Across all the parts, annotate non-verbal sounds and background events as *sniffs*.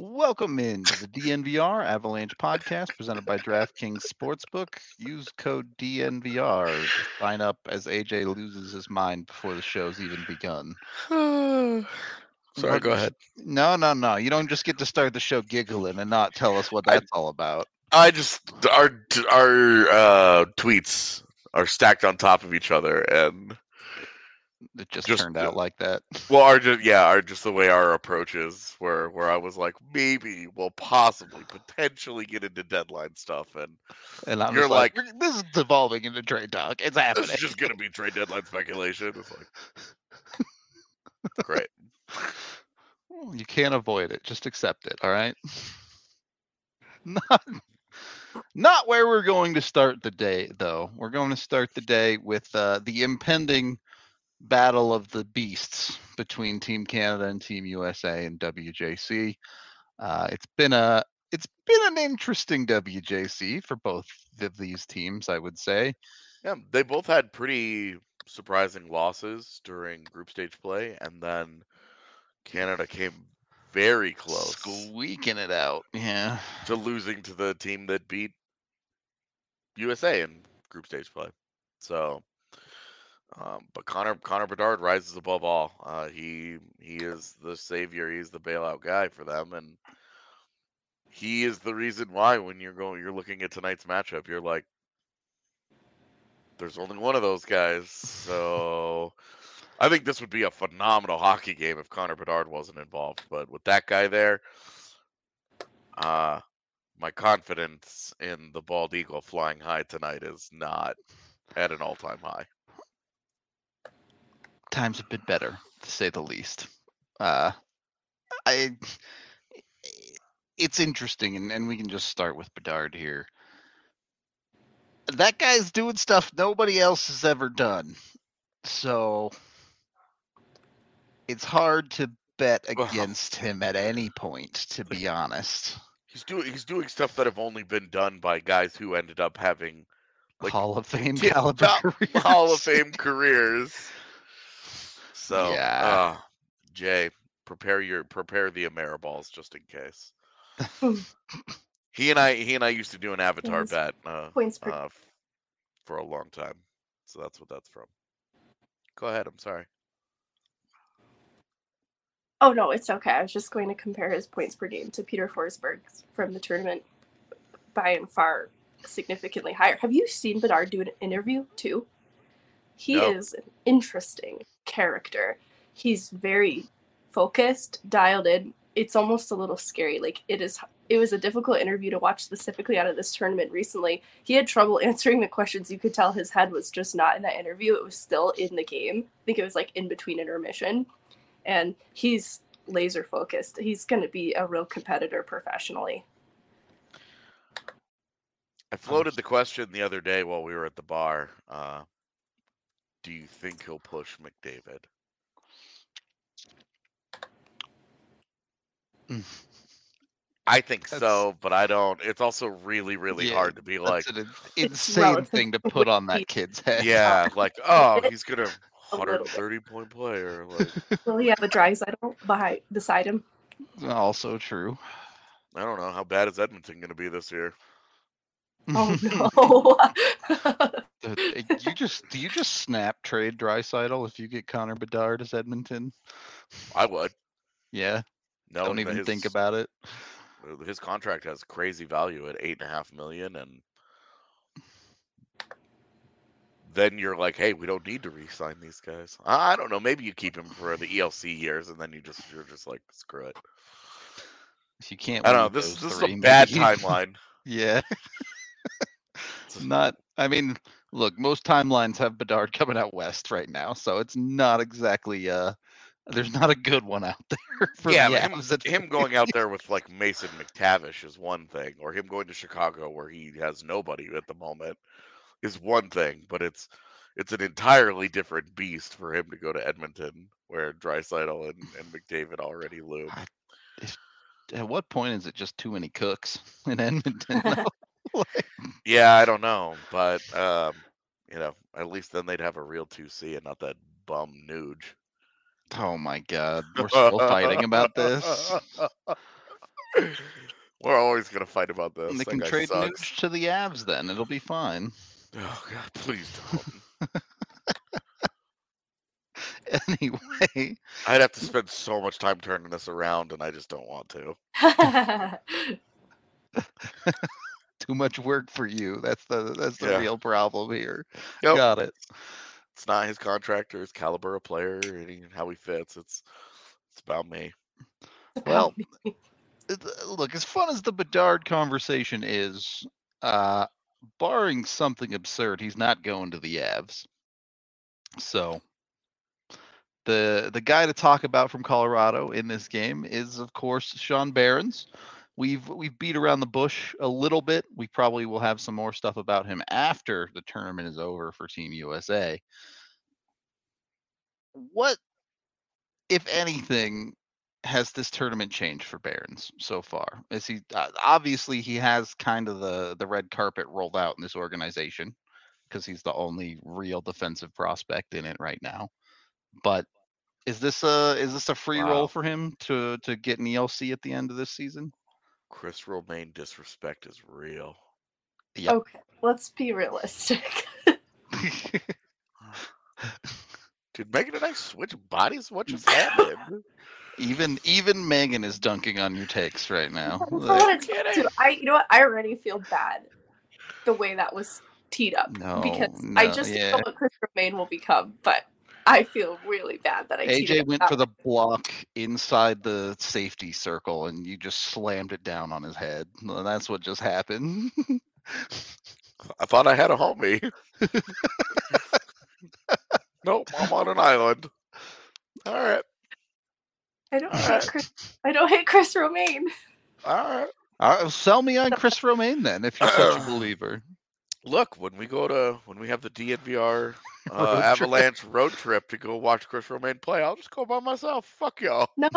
Welcome in to the DNVR Avalanche podcast presented by DraftKings Sportsbook. Use code DNVR to sign up as AJ loses his mind before the show's even begun. *sighs* Sorry, go ahead. No, no, no. You don't just get to start the show giggling and not tell us what that's all about. I just our our uh, tweets are stacked on top of each other, and It just, Just turned out like that. *laughs* well, our just yeah, our just the way our approach is, where where I was like, maybe we'll possibly potentially get into deadline stuff, and And I'm You're like, like- this is devolving into trade talk. It's *laughs* happening. is just gonna be trade deadline speculation. It's like great. *laughs* You can't avoid it. Just accept it. All right. Not, not where we're going to start the day, though. We're going to start the day with uh, the impending battle of the beasts between Team Canada and Team USA and WJC. Uh, it's been a it's been an interesting WJC for both of these teams, I would say. Yeah, they both had pretty surprising losses during group stage play, and then Canada came very close Squeaking it out. Yeah. to losing to the team that beat USA in group stage play. So, um, but Connor Connor Bedard rises above all. Uh, he he is the savior. He's the bailout guy for them, and he is the reason why when you're going you're looking at tonight's matchup, you're like, there's only one of those guys. So. I think this would be a phenomenal hockey game if Connor Bedard wasn't involved. But with that guy there, uh, my confidence in the bald eagle flying high tonight is not at an all-time high. Times a bit better, to say the least. Uh, I, it's interesting, and, and we can just start with Bedard here. That guy's doing stuff nobody else has ever done, so it's hard to bet against him at any point. To be honest, He's doing he's doing stuff that have only been done by guys who ended up having like Hall of Fame *laughs* caliber careers. *laughs* Hall of Fame carears. So, Yeah. uh, Jay, prepare your prepare the Ameriballs just in case. *laughs* he and I he and I used to do an Avatar Points- bet uh, Points per. uh, for a long time, so that's what that's from. Go ahead. I'm sorry. oh no, it's okay. I was just going to compare his points per game to Peter Forsberg from the tournament by and far significantly higher. Have you seen Bedard do an interview too? He No. is interesting character. He's very focused, dialed in. It's almost a little scary. Like it is it was a difficult interview to watch specifically out of this tournament recently. He had trouble *laughs* answering the questions. You could tell his head was just not in that interview. It was still in the game. I think it was like in between intermission. And he's laser focused. He's going to be a real competitor professionally. I floated the question the other day while we were at the bar. Uh, do you think he'll push McDavid? I think That's- so, but I don't. It's also really, really Yeah, hard to be like, an *laughs* insane relative thing to to *laughs* put on that kid's head. yeah, *laughs* like, oh, he's gonna A little bit. 130 point player. Like, Will he have a Draisaitl behind beside him? Also true. I don't know how bad is Edmonton gonna be this year. Oh *laughs* no. Uh, you just do you just snap trade Draisaitl if you get Connor Bedard as Edmonton? I would. Yeah. No, Don't even think about it. His contract has crazy value at eight and a half million, and then you're like, hey, we don't need to re-sign these guys. I I don't know. Maybe you keep him for the ELC years, and then you just you're just like, screw it. If you can't, I don't know. with This those this is three, a bad timeline. *laughs* Yeah. It's *laughs* not. I mean, look, most timelines have Bedard *laughs* coming out west right now, so it's not exactly. uh There's not a good one out *laughs* there for yeah, the him, him going out there with like Mason McTavish is one thing, or him going to Chicago where he has nobody at the moment is one thing, but it's it's an entirely different beast for him to go to Edmonton where Draisaitl and, and McDavid already loom. At what point is it just too many cooks in Edmonton? *laughs* Like, Yeah, I don't know, but um, you know, at least then they'd have a real two C and not that bum Nuge. oh my God, we're still fighting about this. *laughs* We're always gonna fight about this. And they That can trade sucks. Nuge to the Avs, then it'll be fine. Oh god, please don't. *laughs* Anyway, I'd have to spend so much time turning this around, and I just don't want to. Too much work for you. That's the that's the Yeah. real problem here. Yep. Got it. It's not his contract or his caliber of player and how he fits. It's it's about me. *sniffs* Well, uh, look, as fun as the Bedard conversation is, uh, barring something absurd, he's not going to the Avs. So the the guy to talk about from Colorado in this game is, of course, Sean Behrens. We've we've beat around the bush a little bit. We probably will have some more stuff about him after the tournament is over for Team USA. What, if anything, has this tournament changed for Behrens so far? Is he uh, obviously he has kind of the the red carpet rolled out in this organization because he's the only real defensive prospect in it right now. But is this a is this a free Wow. roll for him to to get an ELC at the end of this season? Chris Romaine disrespect is real. Yep. Okay, let's be realistic. *laughs* *sighs* Dude, Meghan and I switch bodies? What just happened? *laughs* even even Meghan is dunking on your takes right now. Like, what dude, I you know what? I already feel bad the way that was teed up because I No, just yeah. know what Chris Romaine will become, but I feel really bad that I teed it AJ went for the block inside the safety circle and you just slammed it down on his head. Well, That's what just happened. I thought I had a homie. nope, I'm on an island. All right, I don't Alright. hate Chris. I don't hate Chris Romaine. all right. All right, well, sell me on *laughs* Chris Romaine then, if you're such a *clears throat* believer. Look, when we go to when we have the DNVR *laughs* uh, Road trip. Avalanche road trip to go watch Chris Romaine play, I'll just go by myself. Fuck y'all. No,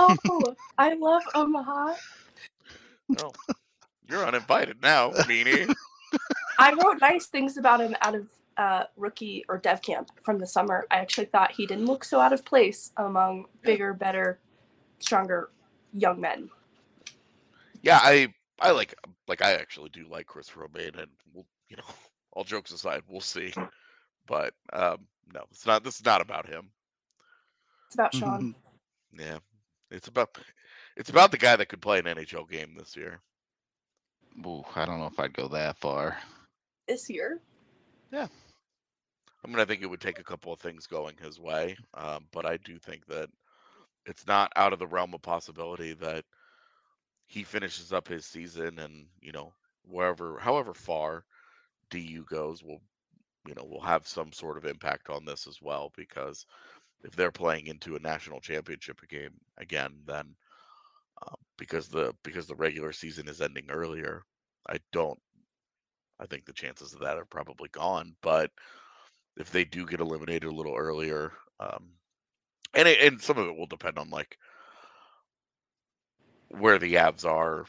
I love Omaha. No, you're uninvited now, meanie. I wrote nice things about him out of uh, rookie or dev camp from the summer. I actually thought he didn't look so out of place among bigger, better, stronger young men. yeah, I I like like I actually do like Chris Romaine, and we'll, you know, all jokes aside, we'll see. But um, no, it's not. This is not about him. It's about Sean. Yeah, it's about it's about the guy that could play an NHL game this year. Ooh, I don't know if I'd go that far. this year. Yeah. I mean, I think it would take a couple of things going his way, um, but I do think that it's not out of the realm of possibility that he finishes up his season and you know wherever, however far DU goes, will you know will have some sort of impact on this as well because if they're playing into a national championship game again, then uh, because the because the regular season is ending earlier, I don't. I think the chances of that are probably gone, but if they do get eliminated a little earlier, um, and it, and some of it will depend on like where the Avs are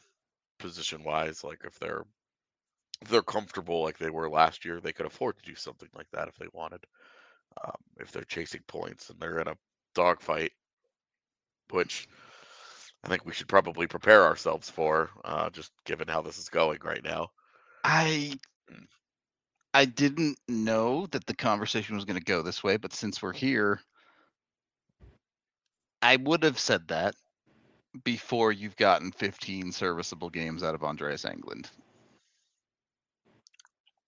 position wise. Like if they're they're comfortable like they were last year, they could afford to do something like that if they wanted. Um, if they're chasing points and they're in a dogfight, which I think we should probably prepare ourselves for, uh, just given how this is going right now. I Mm. I didn't know that the conversation was going to go this way, but since we're here, I would have said that. before you've gotten 15 serviceable games out of Andreas Englund.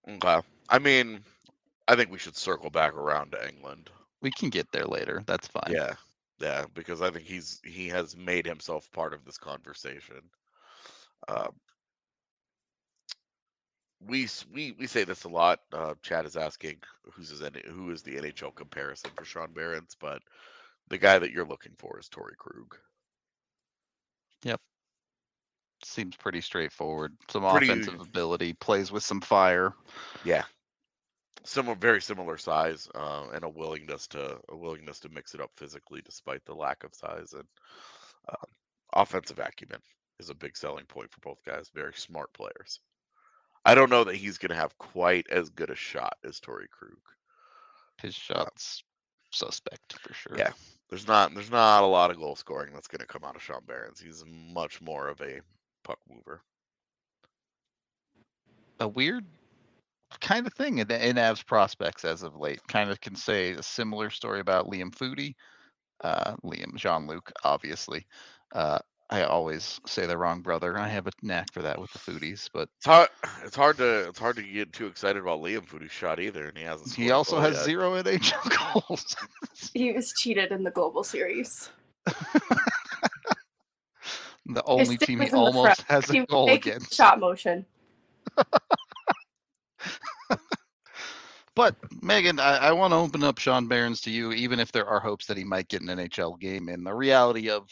Okay. I mean, I think we should circle back around to Englund. We can get there later. That's fine. Yeah. Yeah, because I think he's he has made himself part of this conversation. Um, we we we say this a lot. Uh, Chad is asking who's his who is the NHL comparison for Sean Behrens, but the guy that you're looking for is Torey Krug. Seems pretty straightforward. Some Pretty- offensive ability, plays with some fire. Yeah, similar, very similar size, uh, and a willingness to a willingness to mix it up physically, despite the lack of size and um, offensive acumen is a big selling point for both guys. Very smart players. I don't know that he's going to have quite as good a shot as Torey Krug. His shots suspect for sure. Yeah. There's not there's not a lot of goal scoring that's going to come out of Sean Behrens. He's much more of a puck mover. A weird kind of thing in, in Avs prospects as of late. Kind of can say a similar story about Liam Foudy, uh, Liam Jean Luc, obviously. Uh, I always say the wrong brother. I have a knack for that with the Foudys, but It's hard it's hard to it's hard to get too excited about Liam Foudy's shot either, and he hasn't. he a also has yet. zero NHL goals. He was cheated in the global series. *laughs* the only team he was in the almost has He a goal against. Shot motion. *laughs* But Meghan, I, I want to open up Sean Behrens to you, even if there are hopes that he might get an NHL game in. The reality of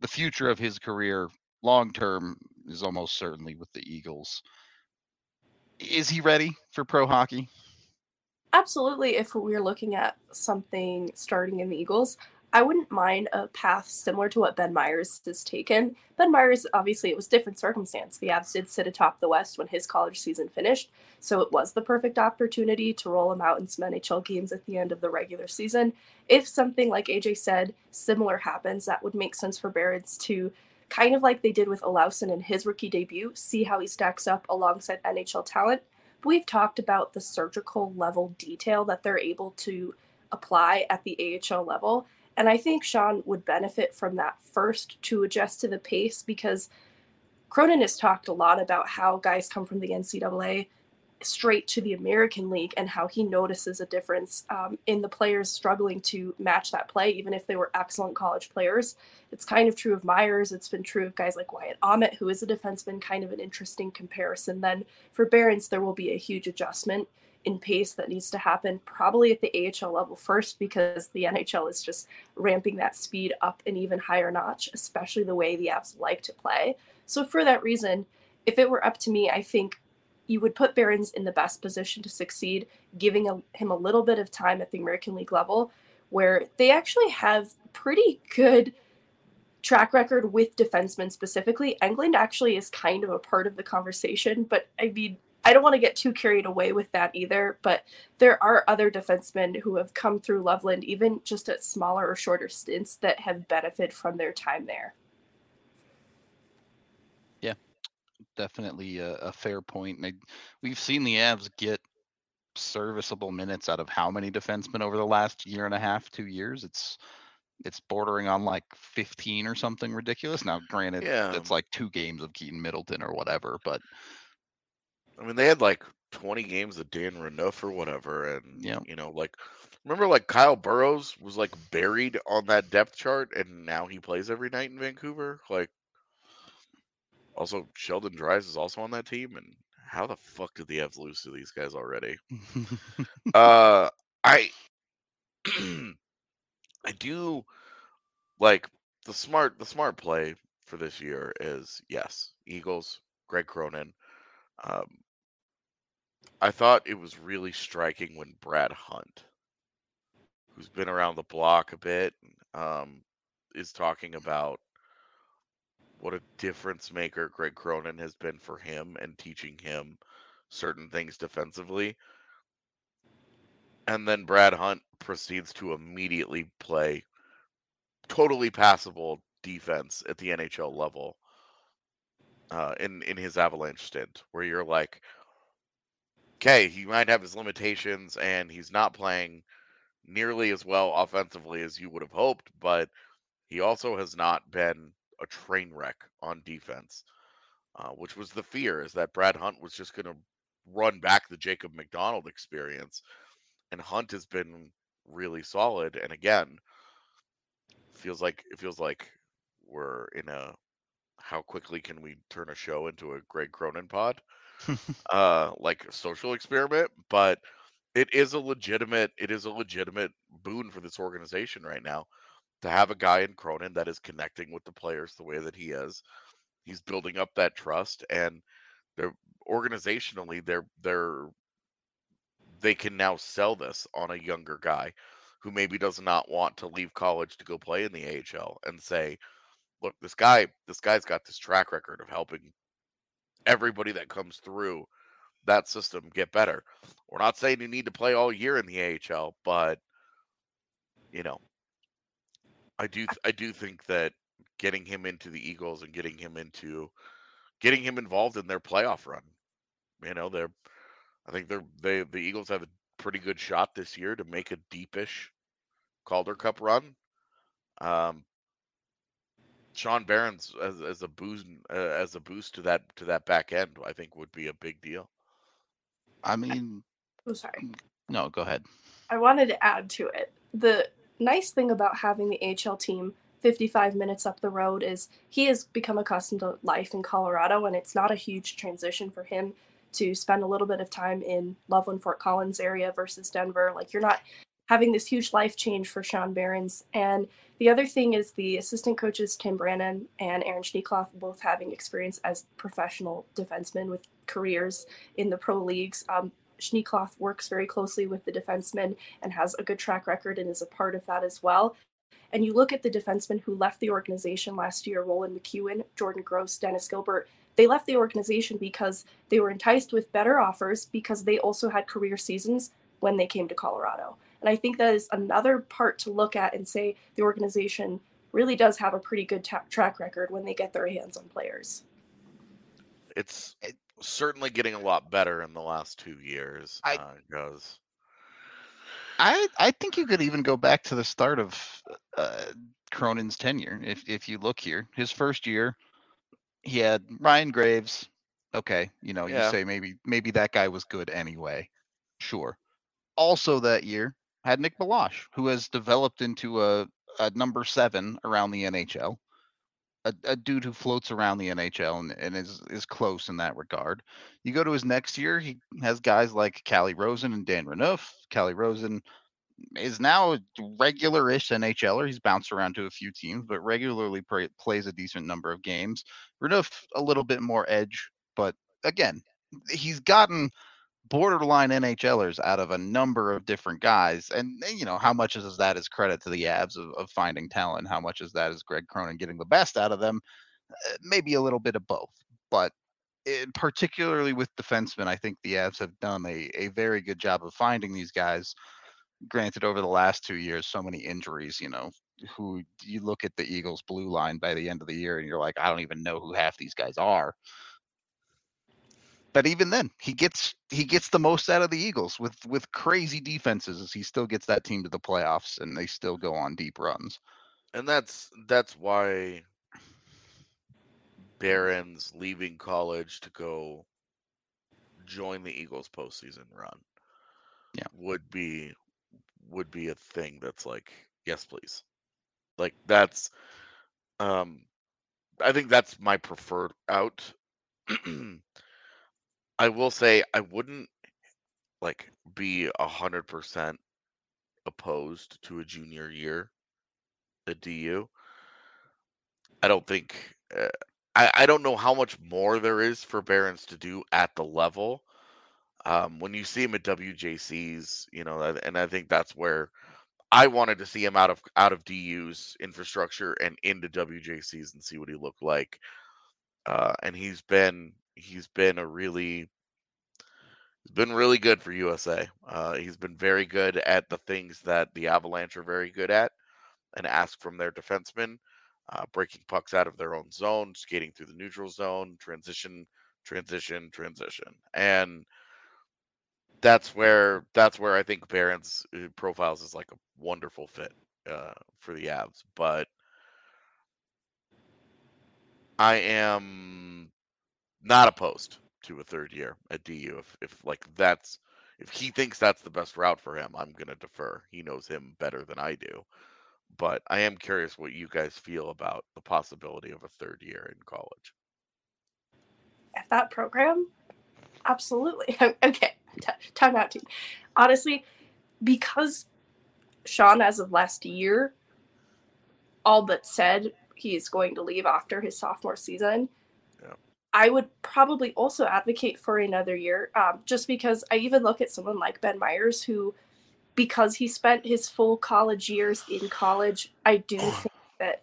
the future of his career, long term, is almost certainly with the Eagles. Is he ready for pro hockey? Absolutely, if we're looking at something starting in the Eagles, I wouldn't mind a path similar to what Ben Meyers has taken. Ben Meyers, obviously, it was different circumstance. The Avs did sit atop the West when his college season finished, so it was the perfect opportunity to roll him out in some NHL games at the end of the regular season. If something like AJ said, similar happens, that would make sense for Behrens to kind of like they did with Olausson in his rookie debut, see how he stacks up alongside NHL talent we've talked about the surgical level detail that they're able to apply at the AHL level. And I think Sean would benefit from that first to adjust to the pace because Cronin has talked a lot about how guys come from the NCAA straight to the American League and how he notices a difference um, in the players struggling to match that play, even if they were excellent college players. It's kind of true of Meyers. It's been true of guys like Wyatt Aamodt, who is a defenseman, kind of an interesting comparison. Then for Behrens, there will be a huge adjustment in pace that needs to happen, probably at the AHL level first, because the NHL is just ramping that speed up an even higher notch, especially the way the Avs like to play. So, for that reason, if it were up to me, I think you would put Behrens in the best position to succeed, giving a, him a little bit of time at the American League level, where they actually have pretty good track record with defensemen specifically. Englund actually is kind of a part of the conversation, but I mean, I don't want to get too carried away with that either. But there are other defensemen who have come through Loveland, even just at smaller or shorter stints, that have benefited from their time there. Yeah, definitely a, a fair point. And I, we've seen the Avs get serviceable minutes out of how many defensemen over the last year and a half, two years? It's it's bordering on like 15 or something ridiculous. Now, granted, Yeah. it's like two games of Keaton Middleton or whatever, but I mean, they had like 20 games of Dan Renouf or whatever, and Yeah. you know, like remember like Kyle Burroughs was like buried on that depth chart, and now he plays every night in Vancouver. Like, also Sheldon Dries is also on that team, and how the fuck did the Avs lose to these guys already? *laughs* uh, I, *clears throat* I do like the smart the smart play for this year is yes, Eagles, Greg Cronin. Um, I thought it was really striking when Brad Hunt, who's been around the block a bit, um, is talking about what a difference maker Greg Cronin has been for him and teaching him certain things defensively. And then Brad Hunt proceeds to immediately play totally passable defense at the NHL level uh, in in his Avalanche stint, where you're like, okay, he might have his limitations and he's not playing nearly as well offensively as you would have hoped, but he also has not been a train wreck on defense, uh, which was the fear is that Brad Hunt was just going to run back the Jacob MacDonald experience, and Hunt has been really solid. And again, feels like it feels like we're in a how quickly can we turn a show into a Greg Cronin pod, *laughs* uh, like a social experiment, but it is a legitimate it is a legitimate boon for this organization right now to have a guy in Cronin that is connecting with the players the way that he is. He's building up that trust and they're organizationally they're they're they can now sell this on a younger guy who maybe does not want to leave college to go play in the AHL and say, look, this guy this guy's got this track record of helping everybody that comes through that system get better. We're not saying you need to play all year in the AHL, but you know, I do I do think that getting him into the Eagles and getting him into getting him involved in their playoff run. You know, they're I think they're they the Eagles have a pretty good shot this year to make a deepish Calder Cup run. Um, Sean Behrens as, as a boost uh, as a boost to that to that back end, I think would be a big deal. I mean, Oh, sorry. no, go ahead. I wanted to add to it. The nice thing about having the AHL team 55 minutes up the road is he has become accustomed to life in Colorado, and it's not a huge transition for him to spend a little bit of time in Loveland, Fort Collins area versus Denver. Like, you're not having this huge life change for Sean Behrens. And the other thing is the assistant coaches, Tim Brannon and Aaron Schneekloth, both having experience as professional defensemen with careers in the pro leagues. Um, Schneekloth works very closely with the defensemen and has a good track record and is a part of that as well. And you look at the defensemen who left the organization last year Roland McKeown, Jordan Gross, Dennis Gilbert. They left the organization because they were enticed with better offers because they also had career seasons when they came to Colorado. And I think that is another part to look at and say the organization really does have a pretty good ta- track record when they get their hands on players. It's certainly getting a lot better in the last two years. I- uh, goes. I I think you could even go back to the start of uh, Cronin's tenure. If if you look here, his first year, he had Ryan Graves. Okay, you know, Yeah. you say maybe maybe that guy was good anyway. Sure. Also that year had Nick Balash, who has developed into a, a number seven around the NHL. A, a dude who floats around the NHL and, and is is close in that regard. You go to his next year, he has guys like Calle Rosen and Dan Renouf. Calle Rosen is now a regular-ish NHLer. He's bounced around to a few teams, but regularly plays a decent number of games. Renouf a little bit more edge, but again, he's gotten borderline NHLers out of a number of different guys. And eh, you know, how much is that is credit to the Avs of, of finding talent? How much is that is Greg Cronin getting the best out of them? Uh, maybe a little bit of both. But it, particularly with defensemen, I think the Avs have done a, a very good job of finding these guys. Granted, over the last two years, so many injuries, you know, who you look at the Eagles blue line by the end of the year and you're like, I don't even know who half these guys are. But even then, he gets he gets the most out of the Eagles with with crazy defenses. He still gets that team to the playoffs, and they still go on deep runs. And that's that's why Behrens leaving college to go join the Eagles postseason run. Yeah. Would be would be a thing that's like, yes, please. Like that's um I think that's my preferred out. *clears throat* I will say I wouldn't like be a hundred percent opposed to a junior year at DU. I don't think uh, I I don't know how much more there is for Behrens to do at the level. Um, when you see him at WJCs, you know, and- I think that's where I wanted to see him out of out of DU's infrastructure and into WJCs and see what he looked like. Uh, and he's been he's been a really he's been really good for USA. Uh, he's been very good at the things that the Avalanche are very good at and ask from their defensemen, uh, breaking pucks out of their own zone, skating through the neutral zone, transition, transition, transition, and that's where that's where I think Behrens uh, profiles is like a wonderful fit uh, for the Avs. But I am not opposed to a third year at DU. If if like that's if he thinks that's the best route for him, I'm gonna defer. He knows him better than I do. But I am curious what you guys feel about the possibility of a third year in college. At that program, absolutely. *laughs* okay, T- time out. Team. Honestly, because Sean, as of last year, all but said he is going to leave after his sophomore season. I would probably also advocate for another year, um, just because I even look at someone like Ben Meyers, who, because he spent his full college years in college, I do think that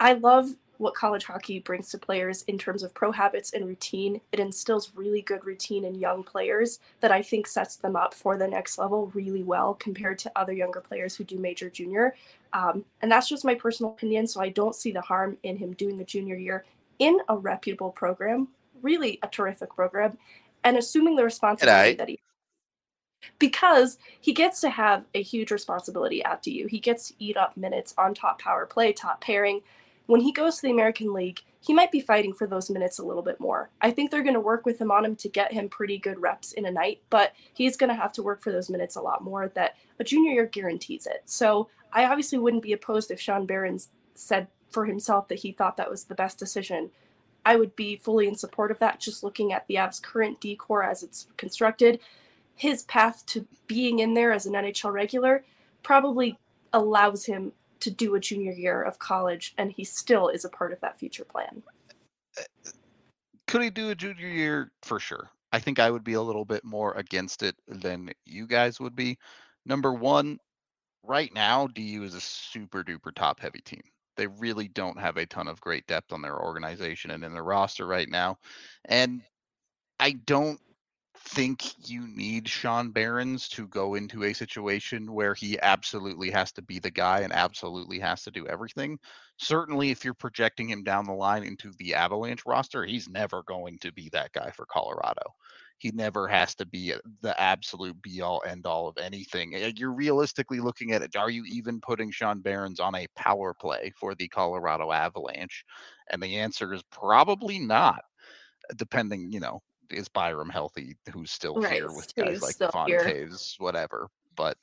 I love what college hockey brings to players in terms of pro habits and routine. It instills really good routine in young players that I think sets them up for the next level really well compared to other younger players who do major junior. Um, and that's just my personal opinion. So I don't see the harm in him doing the junior year in a reputable program, really a terrific program, and assuming the responsibility that he because he gets to have a huge responsibility at DU. He gets to eat up minutes on top power play, top pairing when he goes to the American League, he might be fighting for those minutes a little bit more. I think they're going to work with him on him to get him pretty good reps in a night, but he's going to have to work for those minutes a lot more. That a junior year guarantees it. So I obviously wouldn't be opposed if Sean Behrens said for himself that he thought that was the best decision. I would be fully in support of that, just looking at the Avs' current decor as it's constructed. His path to being in there as an NHL regular probably allows him to do a junior year of college, and he still is a part of that future plan. Could he do a junior year? For sure. I think I would be a little bit more against it than you guys would be. Number one, right now, DU is a super duper top heavy team. They really don't have a ton of great depth on their organization and in their roster right now. And I don't think you need Sean Behrens to go into a situation where he absolutely has to be the guy and absolutely has to do everything. Certainly, if you're projecting him down the line into the Avalanche roster, he's never going to be that guy for Colorado. He never has to be the absolute be all end all of anything. Eh, you're realistically looking at it. Are you even putting Sean Behrens on a power play for the Colorado Avalanche? And the answer is probably not depending, you know, is Byram healthy? Who's still Right, here with guys like. Fontaves, whatever. But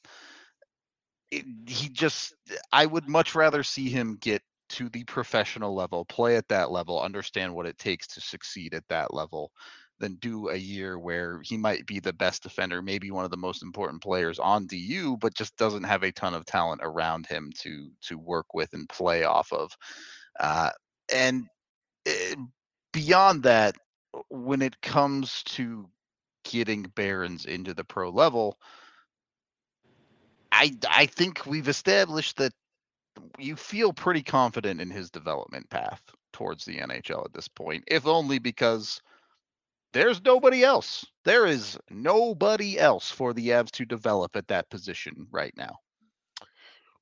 it, he just, I would much rather see him get to the professional level, play at that level, understand what it takes to succeed at that level, than do a year where he might be the best defender, maybe one of the most important players on DU, but just doesn't have a ton of talent around him to to work with and play off of. Uh, and eh, beyond that, when it comes to getting Behrens into the pro level, I I think we've established that you feel pretty confident in his development path towards the NHL at this point, if only because there's nobody else. There is nobody else for the Avs to develop at that position right now.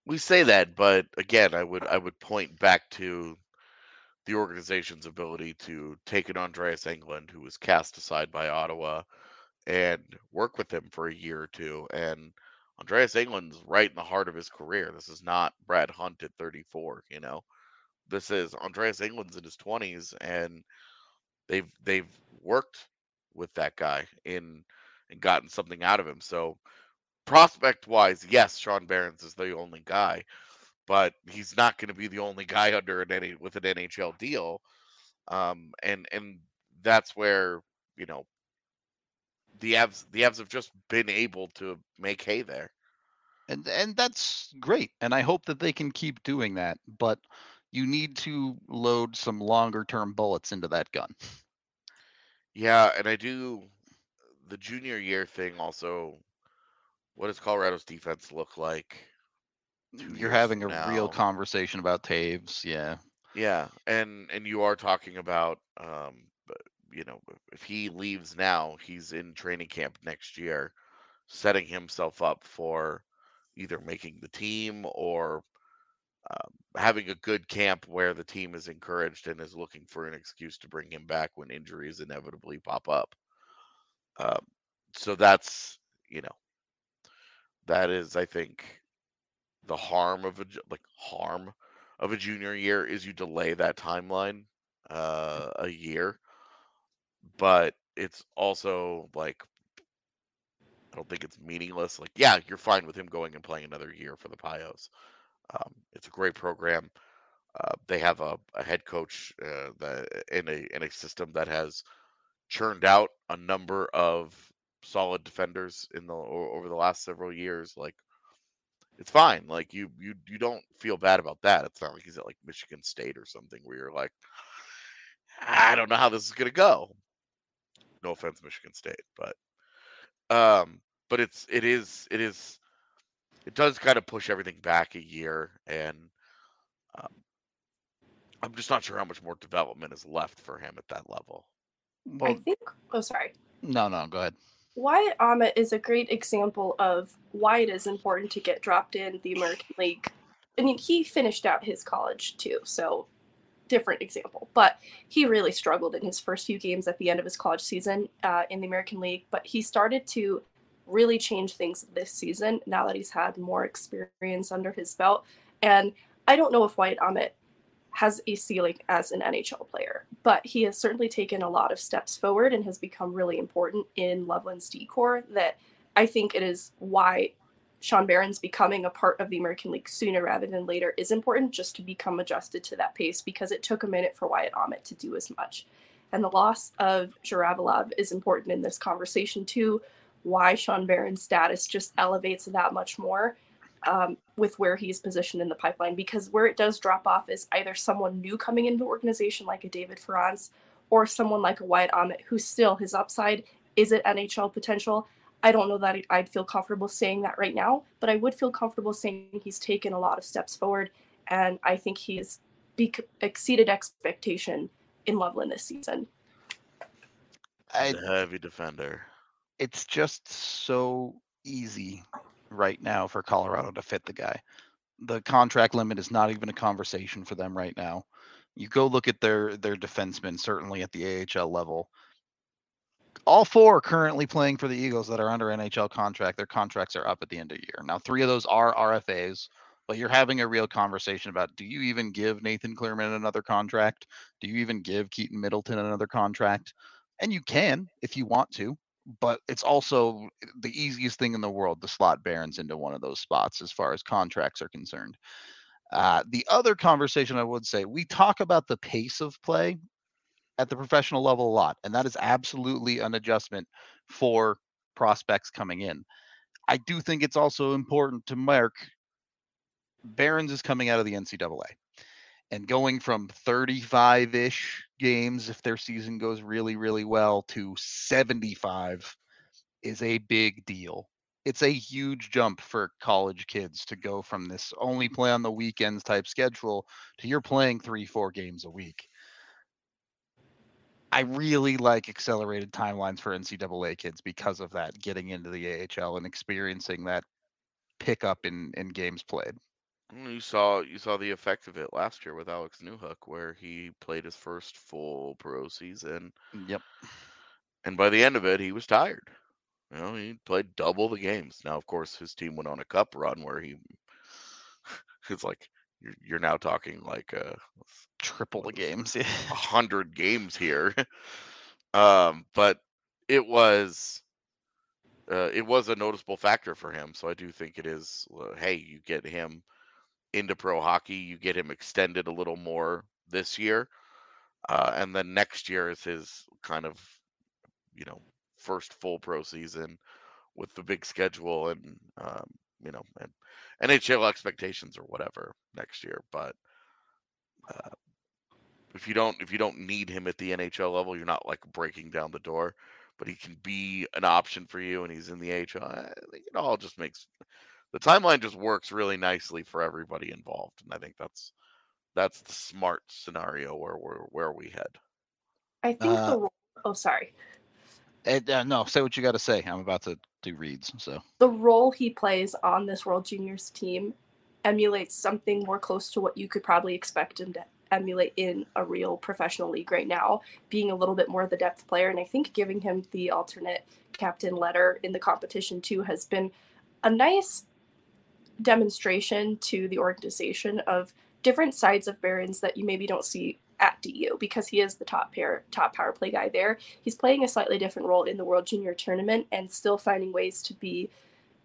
We say that, but again, I would I would point back to the organization's ability to take an Andreas Englund, who was cast aside by Ottawa, and work with him for a year or two. And Andreas Englund's right in the heart of his career. This is not Brad Hunt at 34, you know. This is Andreas Englund's in his 20s, and they've they've worked with that guy in and gotten something out of him. So prospect wise, yes, Sean Behrens is the only guy, but he's not going to be the only guy under an with an NHL deal. Um, and and that's where you know the Avs the Avs have just been able to make hay there. And and that's great. And I hope that they can keep doing that, but you need to load some longer term bullets into that gun. Yeah, and I do the junior year thing also. What does Colorado's defense look like? You're having a from real conversation about Taves, yeah. Yeah, and and you are talking about um, you know, if he leaves now, he's in training camp next year, setting himself up for either making the team or um, having a good camp where the team is encouraged and is looking for an excuse to bring him back when injuries inevitably pop up. Um, so that's you know, that is I think the harm of a like harm of a junior year is you delay that timeline uh, a year, but it's also like I don't think it's meaningless. Like, yeah, you're fine with him going and playing another year for the Pios. Um, it's a great program. Uh, they have a, a head coach uh, that in a in a system that has churned out a number of solid defenders in the over the last several years. Like it's fine. Like you you you don't feel bad about that. It's not like he's at like Michigan State or something where you're like, I don't know how this is gonna go. No offense, Michigan State, but um, but it's it is it is it does kind of push everything back a year, and um, I'm just not sure how much more development is left for him at that level. I think. Oh, sorry. no, no, go ahead. Wyatt Aamodt is a great example of why it is important to get dropped in the American League. I mean, he finished out his college too, so different example. But he really struggled in his first few games at the end of his college season uh, in the American League. But he started to really change things this season now that he's had more experience under his belt. And I don't know if Wyatt Aamodt has a ceiling as an NHL player, but he has certainly taken a lot of steps forward and has become really important in Loveland's decor that I think it is why Sean Behrens becoming a part of the American League sooner rather than later is important just to become adjusted to that pace because it took a minute for Wyatt Aamodt to do as much. And the loss of Zhuravlyov is important in this conversation too, why Sean Behrens' status just elevates that much more um, with where he's positioned in the pipeline because where it does drop off is either someone new coming into the organization like a David Farrance or someone like a Wyatt Aamodt who still his upside is at NHL potential. I don't know that I'd feel comfortable saying that right now, but I would feel comfortable saying he's taken a lot of steps forward, and I think he's bec- exceeded expectation in Loveland this season. I, heavy defender. It's just so easy right now for Colorado to fit the guy. The contract limit is not even a conversation for them right now. You go look at their their defensemen, certainly at the AHL level. All four currently playing for the Eagles that are under NHL contract. Their contracts are up at the end of the year. Now, three of those are RFAs, but you're having a real conversation about do you even give Nathan Clurman another contract? Do you even give Keaton Middleton another contract? And you can if you want to but it's also the easiest thing in the world to slot Behrens into one of those spots as far as contracts are concerned. Uh, the other conversation I would say we talk about the pace of play at the professional level a lot, and that is absolutely an adjustment for prospects coming in. I do think it's also important to mark Behrens is coming out of the NCAA and going from 35 ish games, if their season goes really, really well, to 75 is a big deal. It's a huge jump for college kids to go from this only play on the weekends type schedule to you're playing three, four games a week. I really like accelerated timelines for NCAA kids because of that, getting into the AHL and experiencing that pickup in, in games played. Mm, You saw you saw the effect of it last year with Alex Newhook, where he played his first full pro season, Yep. and by the end of it, he was tired. You know, he played double the games. Now, of course, his team went on a cup run where he *laughs* it's like you're you're now talking like uh, Triple the games. *laughs* a hundred games here. *laughs* um, but it was uh, it was a noticeable factor for him. So I do think it is. Uh, hey, you get him into pro hockey, you get him extended a little more this year, uh, and then next year is his kind of you know first full pro season with the big schedule and um, you know and NHL expectations or whatever next year. But uh, if you don't if you don't need him at the NHL level, you're not like breaking down the door. But he can be an option for you, and he's in the AHL. I think it all just makes the timeline just works really nicely for everybody involved, and I think that's that's the smart scenario where we're where we head. I think Uh, the role, oh sorry And, uh, no, say what you got to say. I'm about to do reads. So the role he plays on this World Juniors team emulates something more close to what you could probably expect him to emulate in a real professional league right now, being a little bit more of the depth player. And I think giving him the alternate captain letter in the competition too has been a nice demonstration to the organization of different sides of Behrens that you maybe don't see at DU because he is the top pair top power play guy there. He's playing a slightly different role in the World Junior Tournament and still finding ways to be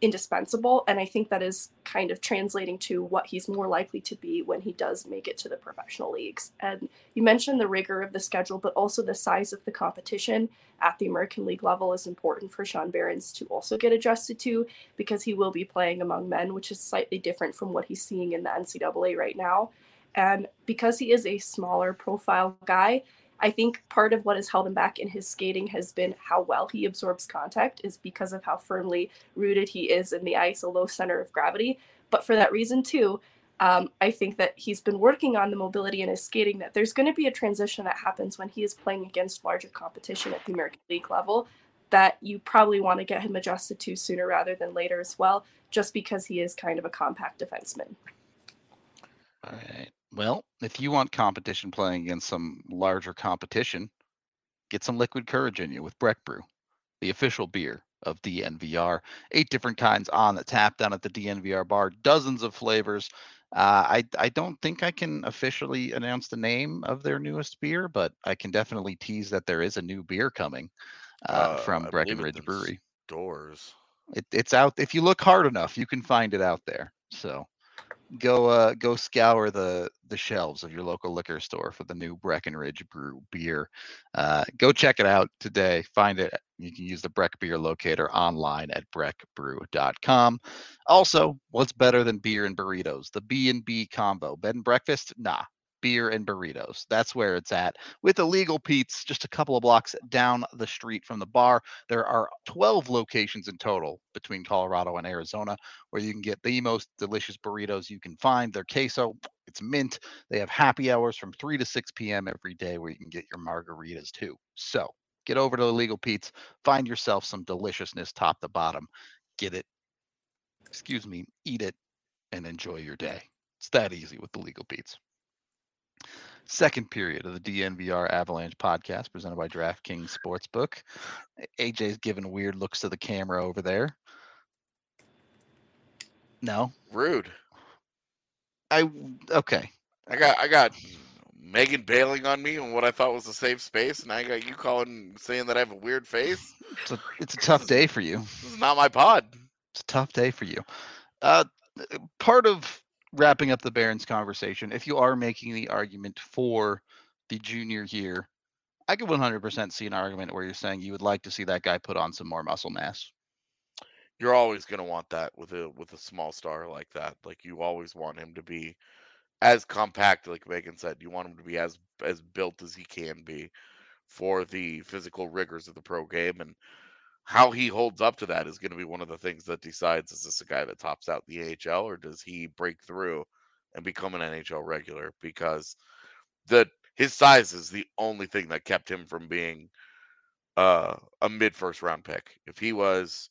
indispensable. And I think that is kind of translating to what he's more likely to be when he does make it to the professional leagues. And you mentioned the rigor of the schedule, but also the size of the competition at the American League level is important for Sean Behrens to also get adjusted to because he will be playing among men, which is slightly different from what he's seeing in the NCAA right now. And because he is a smaller profile guy, I think part of what has held him back in his skating has been how well he absorbs contact, is because of how firmly rooted he is in the ice, a low center of gravity. But for that reason, too, um, I think that he's been working on the mobility in his skating, that there's going to be a transition that happens when he is playing against larger competition at the American League level that you probably want to get him adjusted to sooner rather than later as well, just because he is kind of a compact defenseman. All right. Well, if you want competition playing against some larger competition, get some liquid courage in you with Breck Brew, the official beer of DNVR. Eight different kinds on the tap down at the DNVR bar, dozens of flavors. Uh, I I don't think I can officially announce the name of their newest beer, but I can definitely tease that there is a new beer coming uh, Uh, from I Breckenridge Brewery. Doors. It, it's out. If you look hard enough, you can find it out there. So go uh go scour the the shelves of your local liquor store for the new Breckenridge Brew beer. Uh, go check it out today. Find it. You can use the Breck Beer Locator online at breckbrew.com. Also, what's better than beer and burritos? The B and B combo. Bed and breakfast? Nah. Beer and burritos. That's where it's at. With Illegal Pete's, just a couple of blocks down the street from the bar. There are 12 locations in total between Colorado and Arizona where you can get the most delicious burritos you can find. Their queso, it's mint. They have happy hours from 3 to 6 p.m. every day where you can get your margaritas too. So get over to Illegal Pete's, find yourself some deliciousness top to bottom. Get it, excuse me, eat it, and enjoy your day. It's that easy with Illegal Pete's. Second period of the DNVR Avalanche podcast presented by DraftKings Sportsbook. AJ's giving weird looks to the camera over there. No, Rude. I okay. I got I got Meghan bailing on me on what I thought was a safe space, and I got you calling saying that I have a weird face. It's a it's a *laughs* tough day for you. This is not my pod. It's a tough day for you. Uh, part of wrapping up the Behrens conversation, if you are making the argument for the junior year, I could 100% see an argument where you're saying you would like to see that guy put on some more muscle mass. You're always gonna want that with a with a small star like that. Like you always want him to be as compact, like Meghan said. You want him to be as as built as he can be for the physical rigors of the pro game and how he holds up to that is going to be one of the things that decides is this a guy that tops out the AHL or does he break through and become an NHL regular because the his size is the only thing that kept him from being uh, a mid first round pick. If he was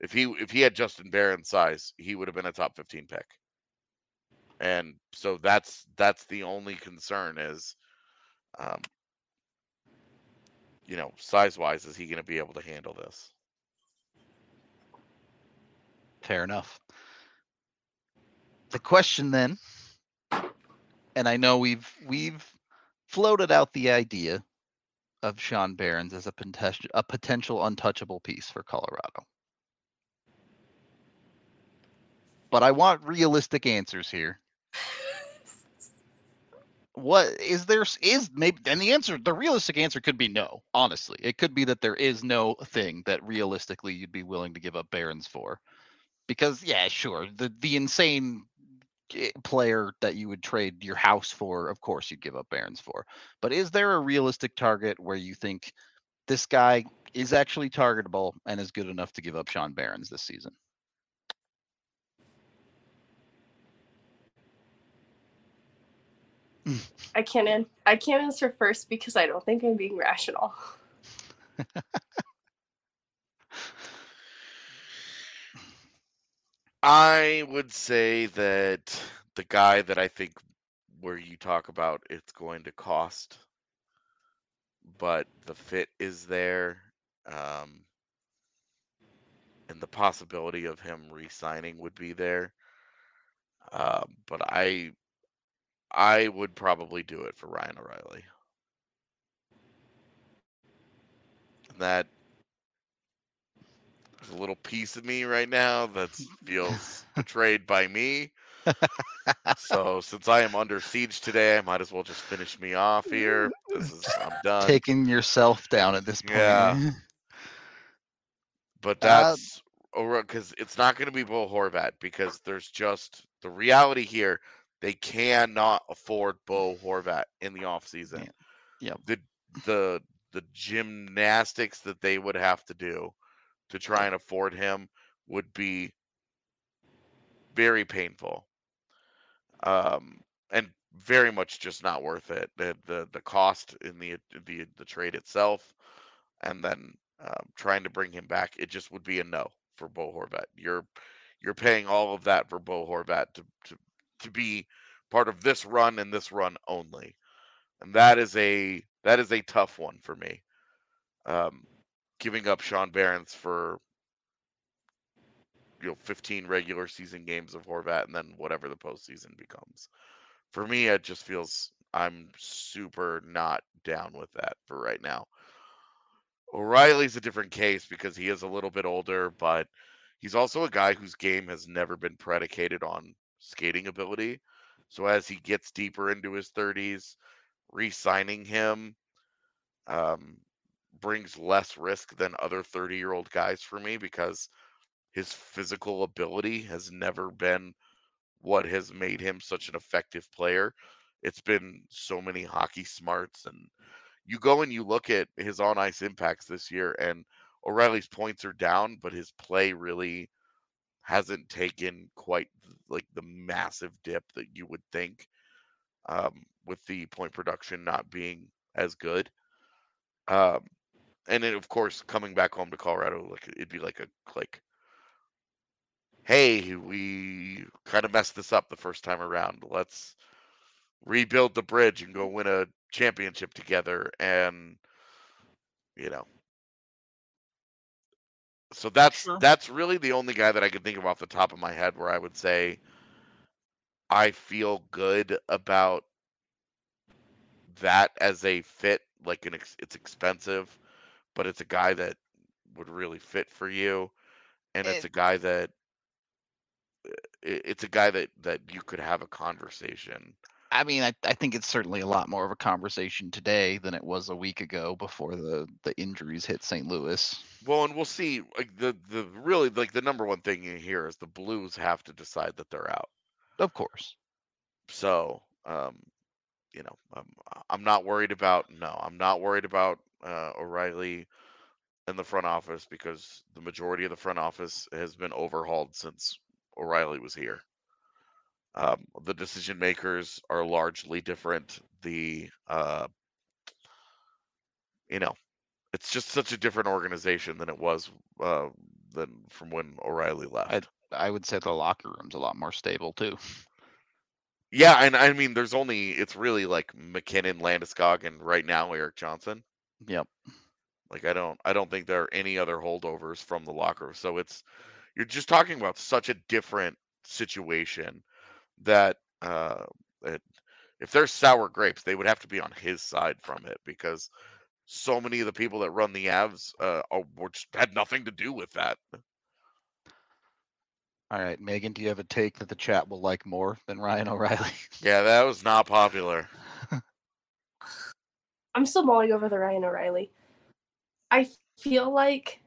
if he if he had Justin Barron's size, he would have been a top 15 pick. And so that's that's the only concern is um you know, size wise, is he going to be able to handle this? Fair enough. The question then, and I know we've we've floated out the idea of Sean Behrens as a potential a potential untouchable piece for Colorado. But I want realistic answers here. what is there is maybe and the answer the realistic answer could be no, honestly. It could be that there is no thing that realistically you'd be willing to give up Behrens for because yeah, sure, the the insane eh, player that you would trade your house for, of course you'd give up Behrens for. But is there a realistic target where you think this guy is actually targetable and is good enough to give up Sean Behrens this season? *sighs* I can't an- I can't answer first because I don't think I'm being rational. *laughs* I would say that the guy that I think where you talk about it's going to cost, but the fit is there, um, and the possibility of him re-signing would be there. Um, but I, I would probably do it for Ryan O'Reilly. That there's a little piece of me right now that *laughs* feels betrayed by me. *laughs* so since I am under siege today, I might as well just finish me off here. This is I'm *laughs* done. Taking yourself down at this point. Yeah. But Uh, that's because it's not going to be Bo Horvat because there's just the reality here. They cannot afford Bo Horvat in the offseason. Yeah. Yep. The the the gymnastics that they would have to do to try and afford him would be very painful. Um and very much just not worth it. The the, the cost in the the the trade itself and then um, trying to bring him back, it just would be a no for Bo Horvat. You're you're paying all of that for Bo Horvat to to to be part of this run and this run only, and that is a that is a tough one for me. Um, giving up Sean Behrens for you know 15 regular season games of Horvat and then whatever the postseason becomes. For me, it just feels I'm super not down with that for right now. O'Reilly's a different case because he is a little bit older, but he's also a guy whose game has never been predicated on skating ability. So as he gets deeper into his 30s, re-signing him um, brings less risk than other 30-year-old guys for me because his physical ability has never been what has made him such an effective player. It's been so many hockey smarts and you go and you look at his on ice impacts this year, and O'Reilly's points are down, but his play really hasn't taken quite like the massive dip that you would think um, with the point production not being as good. Um, and then, of course, coming back home to Colorado, like it'd be like a like, hey, we kind of messed this up the first time around. Let's rebuild the bridge and go win a championship together and you know so that's Sure. that's really the only guy that I could think of off the top of my head where I would say I feel good about that as a fit like an ex- it's expensive but it's a guy that would really fit for you and it's a guy that it's a guy that that you could have a conversation I mean, I, I think it's certainly a lot more of a conversation today than it was a week ago before the, the injuries hit St. Louis. Well, and we'll see. Like the the really like the number one thing in here is the Blues have to decide that they're out. Of course. So, um, you know, I'm I'm not worried about no, I'm not worried about uh, O'Reilly in the front office because the majority of the front office has been overhauled since O'Reilly was here. Um, the decision makers are largely different. The uh, you know, it's just such a different organization than it was uh, than from when O'Reilly left. I would say the locker room's a lot more stable too. Yeah, and I mean, there's only it's really like MacKinnon, Landeskog, and right now Erik Johnson. Yep. Like I don't, I don't think there are any other holdovers from the locker. So it's you're just talking about such a different situation that uh, it, if there's sour grapes, they would have to be on his side from it because so many of the people that run the Avs uh, are, were just, had nothing to do with that. All right, Meghan, do you have a take that the chat will like more than Ryan O'Reilly? Yeah, that was not popular. I'm still mulling over the Ryan O'Reilly. I feel like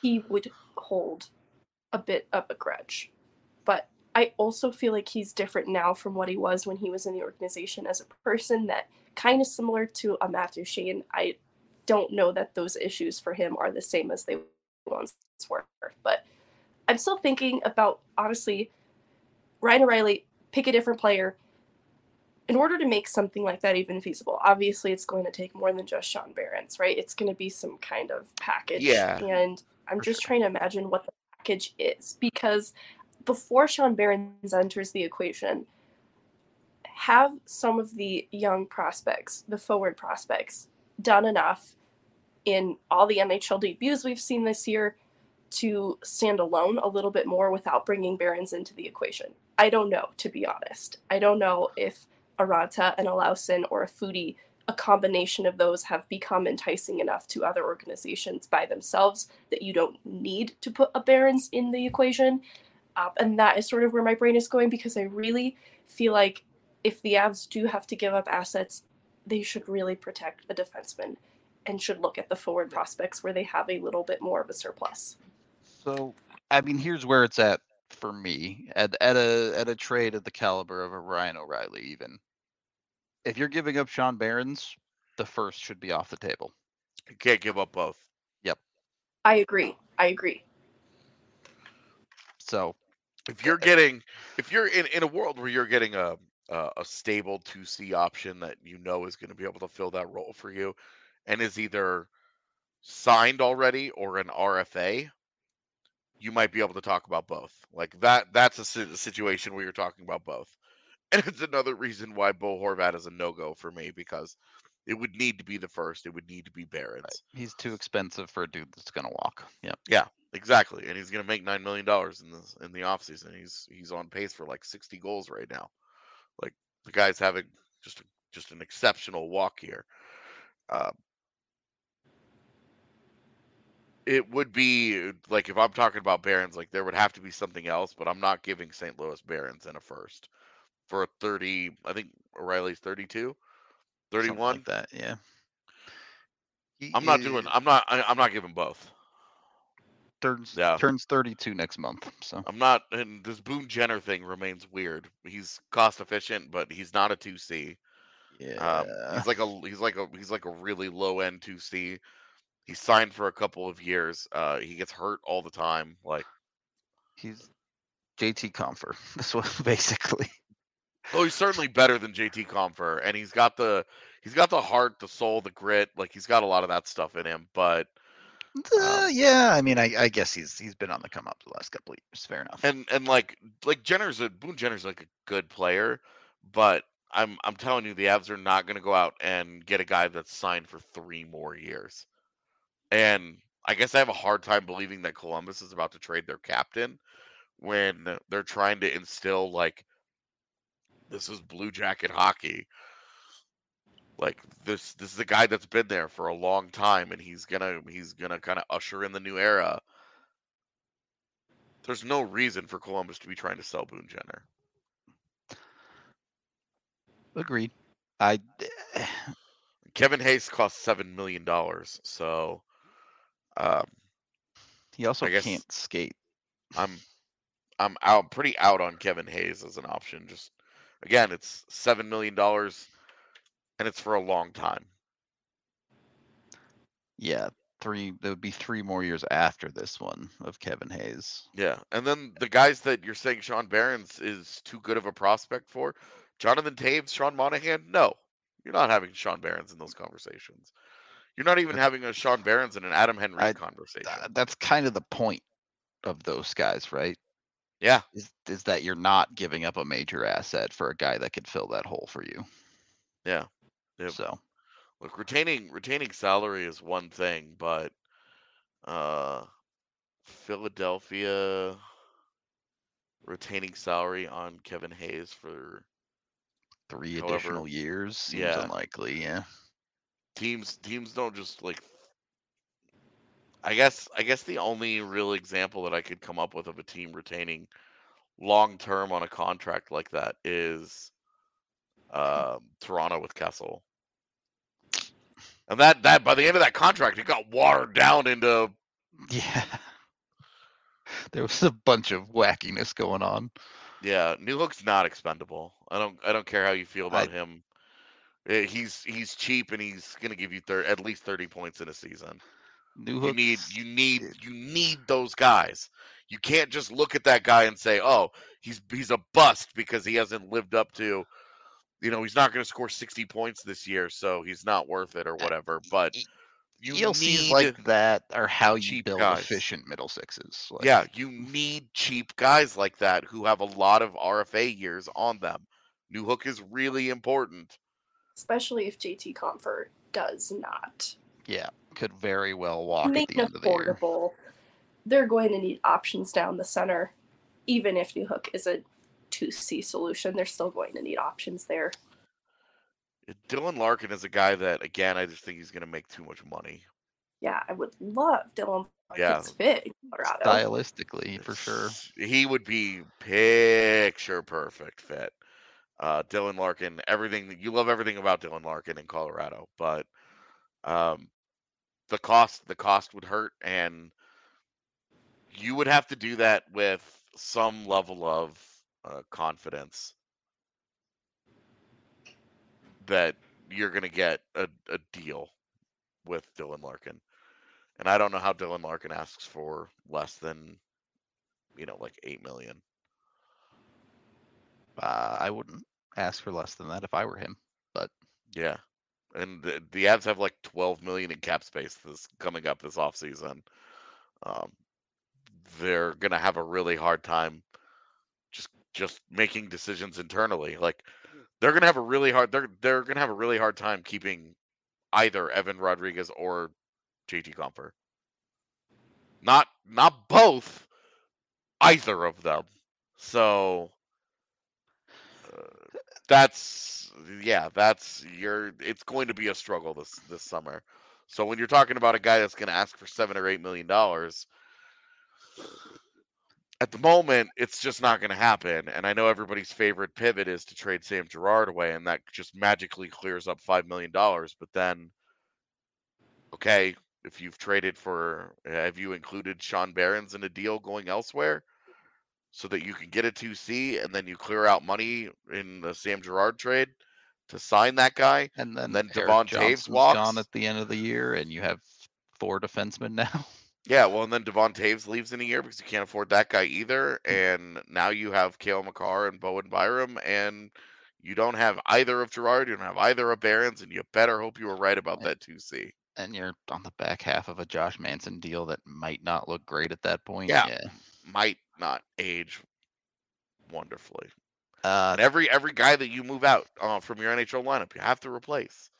he would hold a bit of a grudge, but I also feel like he's different now from what he was when he was in the organization as a person. That kind of similar to a Matt Duchene. I don't know that those issues for him are the same as they once were, but I'm still thinking about honestly, Ryan O'Reilly. Pick a different player, in order to make something like that even feasible, obviously it's going to take more than just Sean Behrens, right? It's going to be some kind of package. Yeah, And I'm just sure. trying to imagine what the package is because before Sean Behrens enters the equation, have some of the young prospects, the forward prospects, done enough in all the NHL debuts we've seen this year to stand alone a little bit more without bringing Behrens into the equation. I don't know, to be honest. I don't know if Aranta and Olausson or a Foudy, a combination of those have become enticing enough to other organizations by themselves that you don't need to put a Behrens in the equation. Uh, and that is sort of where my brain is going because I really feel like if the Avs do have to give up assets, they should really protect a defenseman and should look at the forward prospects where they have a little bit more of a surplus. So, I mean, here's where it's at for me at at a at a trade of the caliber of a Ryan O'Reilly. Even if you're giving up Sean Behrens, the first should be off the table. You can't give up both. Yep. I agree. I agree. So, If eh, you're eh, getting, if you're in, in a world where you're getting a a, a stable two C option that you know is going to be able to fill that role for you, and is either signed already or an RFA, you might be able to talk about both. Like that. That's a situation where you're talking about both, *laughs* and it's another reason why Bo Horvat is a no go for me because it would need to be the first. It would need to be Behrens. he's too expensive for a dude that's gonna walk. Yeah. Yeah, exactly, and he's going to make nine million dollars in this in the offseason. He's he's on pace for like sixty goals right now. Like the guy's having just a, just an exceptional walk here. Uh, it would be like if I'm talking about Behrens, like there would have to be something else, but I'm not giving St. Louis Behrens in a first for a thirty. I think O'Reilly's 32, 31. like that. Yeah. I'm not doing. I'm not. I, I'm not giving both. turns Yeah. turns 32 next month. So I'm not, and this Boone Jenner thing remains weird. He's cost efficient, but he's not a two C. yeah, Um, he's like a he's like a he's like a really low end two C. He's signed for a couple of years. Uh, he gets hurt all the time. Like, he's JT Compher. *laughs* This one basically. oh, he's certainly better than JT Compher, and he's got the he's got the heart, the soul, the grit. Like, he's got a lot of that stuff in him. But Uh, yeah, I mean, I, I guess he's he's been on the come up the last couple of years. Fair enough. and and like like Jenner's a Boone Jenner's like a good player, but I'm I'm telling you, the Avs are not going to go out and get a guy that's signed for three more years. And I guess I have a hard time believing that Columbus is about to trade their captain when they're trying to instill like this is Blue Jacket hockey. Like this this is a guy that's been there for a long time and he's gonna he's gonna kind of usher in the new era. There's no reason for Columbus to be trying to sell Boone Jenner. Agreed. I eh, *sighs* Kevin Hayes cost seven million dollars, so um, he also can't skate. I'm I'm out pretty out on Kevin Hayes as an option. Just again, it's seven million dollars, and it's for a long time. Yeah, three. There would be three more years after this one of Kevin Hayes. Yeah, and then the guys that you're saying Sean Behrens is too good of a prospect for, Jonathan Toews, Sean Monahan. No, you're not having Sean Behrens in those conversations. You're not even having a Sean Behrens and an Adam Henry I- conversation. That's kind of the point of those guys, right? yeah, Is is that you're not giving up a major asset for a guy that could fill that hole for you. yeah. Yep. So Look, retaining retaining salary is one thing, but uh Philadelphia retaining salary on Kevin Hayes for three However, additional years seems yeah. unlikely. Yeah. Teams teams don't just like I guess I guess the only real example that I could come up with of a team retaining long term on a contract like that is um, Toronto with Kessel. And that that by the end of that contract, it got watered down into Yeah. *laughs* There was a bunch of wackiness going on. Yeah, Newhook's not expendable. I don't I don't care how you feel about I- him. Eh, He's he's cheap and he's gonna give you thir- at least thirty points in a season. New You need you need you need those guys. You can't just look at that guy and say, "Oh, he's he's a bust because he hasn't lived up to, you know, he's not going to score sixty points this year, so he's not worth it or whatever." But you ELCs need like that are how you build guys. efficient middle sixes. Like, Yeah, you need cheap guys like that who have a lot of RFA years on them. Newhook is really important. Especially if JT Compher does not Yeah, could very well walk at make the an end of the year. affordable they're going to need options down the center. Even if Newhook is a 2C solution, they're still going to need options there. Dylan Larkin is a guy that, again, I just think he's going to make too much money. Yeah, I would love Dylan Yeah. Fit Colorado. Stylistically, for sure. He would be picture perfect fit. Uh, Dylan Larkin, everything you love everything about Dylan Larkin in Colorado, but um, the cost the cost would hurt, and you would have to do that with some level of uh, confidence that you're going to get a, a deal with Dylan Larkin. And I don't know how Dylan Larkin asks for less than, you know, like eight million. Uh, I wouldn't ask for less than that if I were him. But yeah. And the, the Avs have like 12 million in cap space this coming up this offseason. Um, they're going to have a really hard time just just making decisions internally. Like they're going to have a really hard they're they're to have a really hard time keeping either Evan Rodrigues or JT Compher. Not not both, either of them. So that's yeah, that's your it's going to be a struggle this this summer. So when you're talking about a guy that's going to ask for 7 or 8 million dollars, at the moment it's just not going to happen and I know everybody's favorite pivot is to trade Sam Girard away and that just magically clears up 5 million dollars, but then okay, if you've traded for have you included Sean Behrens in a deal going elsewhere? So that you can get a 2C and then you clear out money in the Sam Girard trade to sign that guy. And then, then Eric Devon Toews walks. gone at the end of the year, and you have four defensemen now. *laughs* Yeah, well, and then Devon Toews leaves in a year because you can't afford that guy either. Hmm. And now you have Cale Makar and Bowen Byram, and you don't have either of Girard, you don't have either of Behrens, and you better hope you were right about that 2C. and you're on the back half of a Josh Manson deal that might not look great at that point. Yeah. Might not age wonderfully. Uh, And every every guy that you move out uh, from your NHL lineup, you have to replace.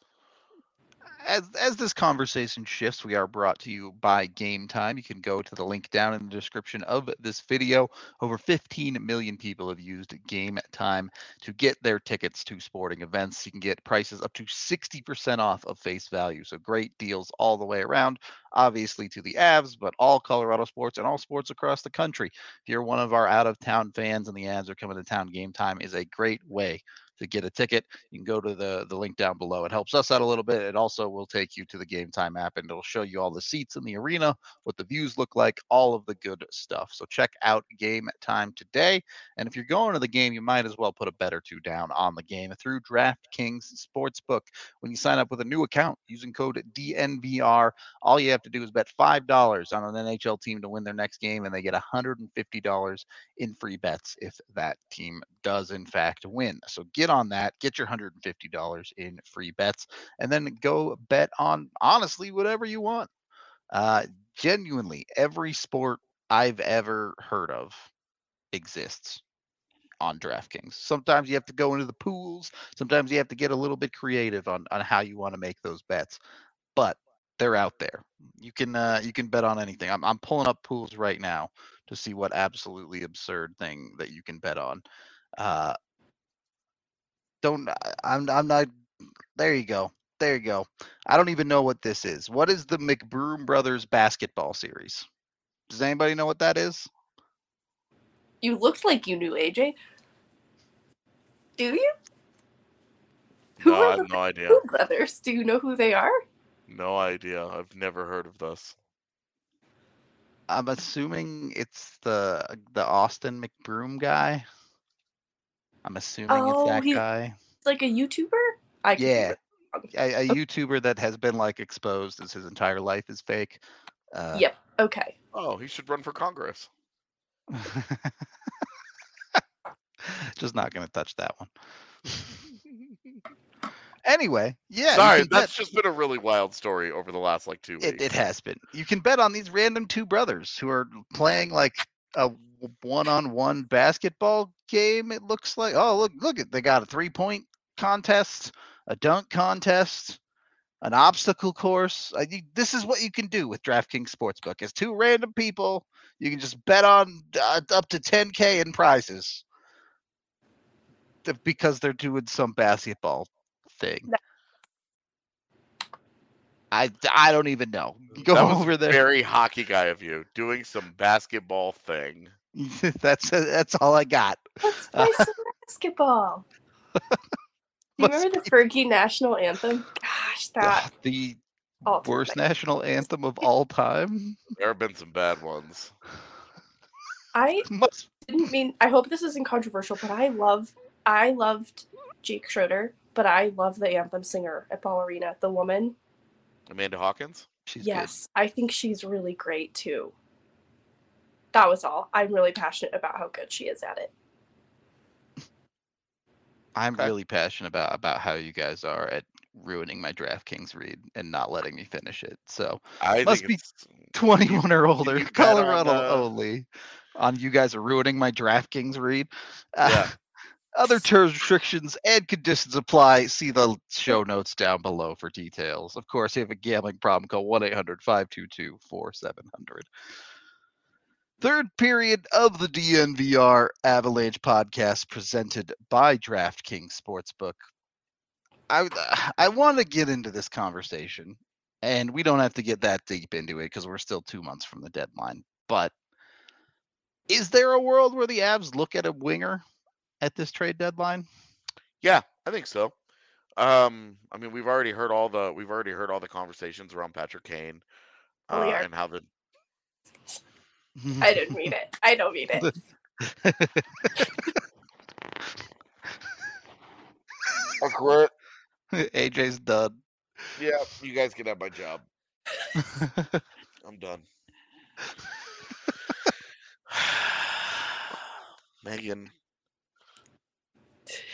As as this conversation shifts, we are brought to you by Game Time. You can go to the link down in the description of this video. Over 15 million people have used Game Time to get their tickets to sporting events. You can get prices up to 60% off of face value. So great deals all the way around. Obviously to the Avs, but all Colorado sports and all sports across the country. If you're one of our out of town fans and the Avs are coming to town, Game Time is a great way to get a ticket, you can go to the the link down below. It helps us out a little bit. It also will take you to the Game Time app and it'll show you all the seats in the arena, what the views look like, all of the good stuff. So check out Game Time today. And if you're going to the game, you might as well put a bet or two down on the game through DraftKings Sportsbook. When you sign up with a new account using code DNVR, all you have to do is bet $5 on an NHL team to win their next game, and they get $150 in free bets if that team does in fact win. So get on that, get your $150 in free bets, and then go bet on honestly whatever you want. Uh, genuinely, every sport I've ever heard of exists on DraftKings. Sometimes you have to go into the pools, sometimes you have to get a little bit creative on, on how you want to make those bets. But they're out there. You can uh, you can bet on anything. I'm I'm pulling up pools right now to see what absolutely absurd thing that you can bet on. Uh, don't I- I'm I'm not. There you go. There you go. I don't even know what this is. What is the McBroom Brothers basketball series? Does anybody know what that is? You looked like you knew AJ. Do you? Who No, I are have the no idea. Brothers? Do you know who they are? No idea. I've never heard of this. I'm assuming it's the the Austin McBroom guy. I'm assuming Oh, it's that he- guy. It's like a YouTuber. I could be Yeah. A, a YouTuber that has been like exposed as his entire life is fake. Uh, Yep. Okay. Oh, he should run for Congress. *laughs* Just not going to touch that one. *laughs* Anyway, yeah. Sorry, can bet- that's just been a really wild story over the last like two weeks. It, it has been. You can bet on these random two brothers who are playing like a one-on-one basketball game. It looks like. Oh, look, look! They got a three-point contest, a dunk contest, an obstacle course. I, this is what you can do with DraftKings Sportsbook. As two random people, you can just bet on uh, up to 10k in prizes because they're doing some basketball thing. No. I, I don't even know. Go that was over there. Very hockey guy of you doing some basketball thing. *laughs* that's that's all I got. Let's *laughs* play some basketball. Do you remember the Fergie national anthem? Gosh, that Ugh, the all worst national anthem of all time. There have been some bad ones. I *laughs* Must didn't mean. I hope this isn't controversial, but I love. I loved Jake Schroeder, but I love the anthem singer at Ball Arena, the woman. Amanda Hawkins. she's good. yes, I think she's really great too. That was all. I'm really passionate about how good she is at it. I'm Okay. really passionate about about how you guys are at ruining my DraftKings read and not letting me finish it. So I Must be 21 or older, you bet on, Colorado uh, only. On you guys are ruining my DraftKings read. *laughs* Uh, Yeah. Other terms, restrictions, and conditions apply. See the show notes down below for details. Of course, if you have a gambling problem, call 1 800 522 4700. Third period of the DNVR Avalanche podcast presented by DraftKings Sportsbook. I, I want to get into this conversation, and we don't have to get that deep into it because we're still two months from the deadline. But is there a world where the Avs look at a winger at this trade deadline? Yeah, I think so. Um, I mean, we've already heard all the we've already heard all the conversations around Patrick Kane, Oh, uh, yeah. and how the I didn't mean it. I don't mean *laughs* it. I quit. AJ's done. Yeah, you guys can have my job. *laughs* I'm done. *laughs* *sighs* Meghan,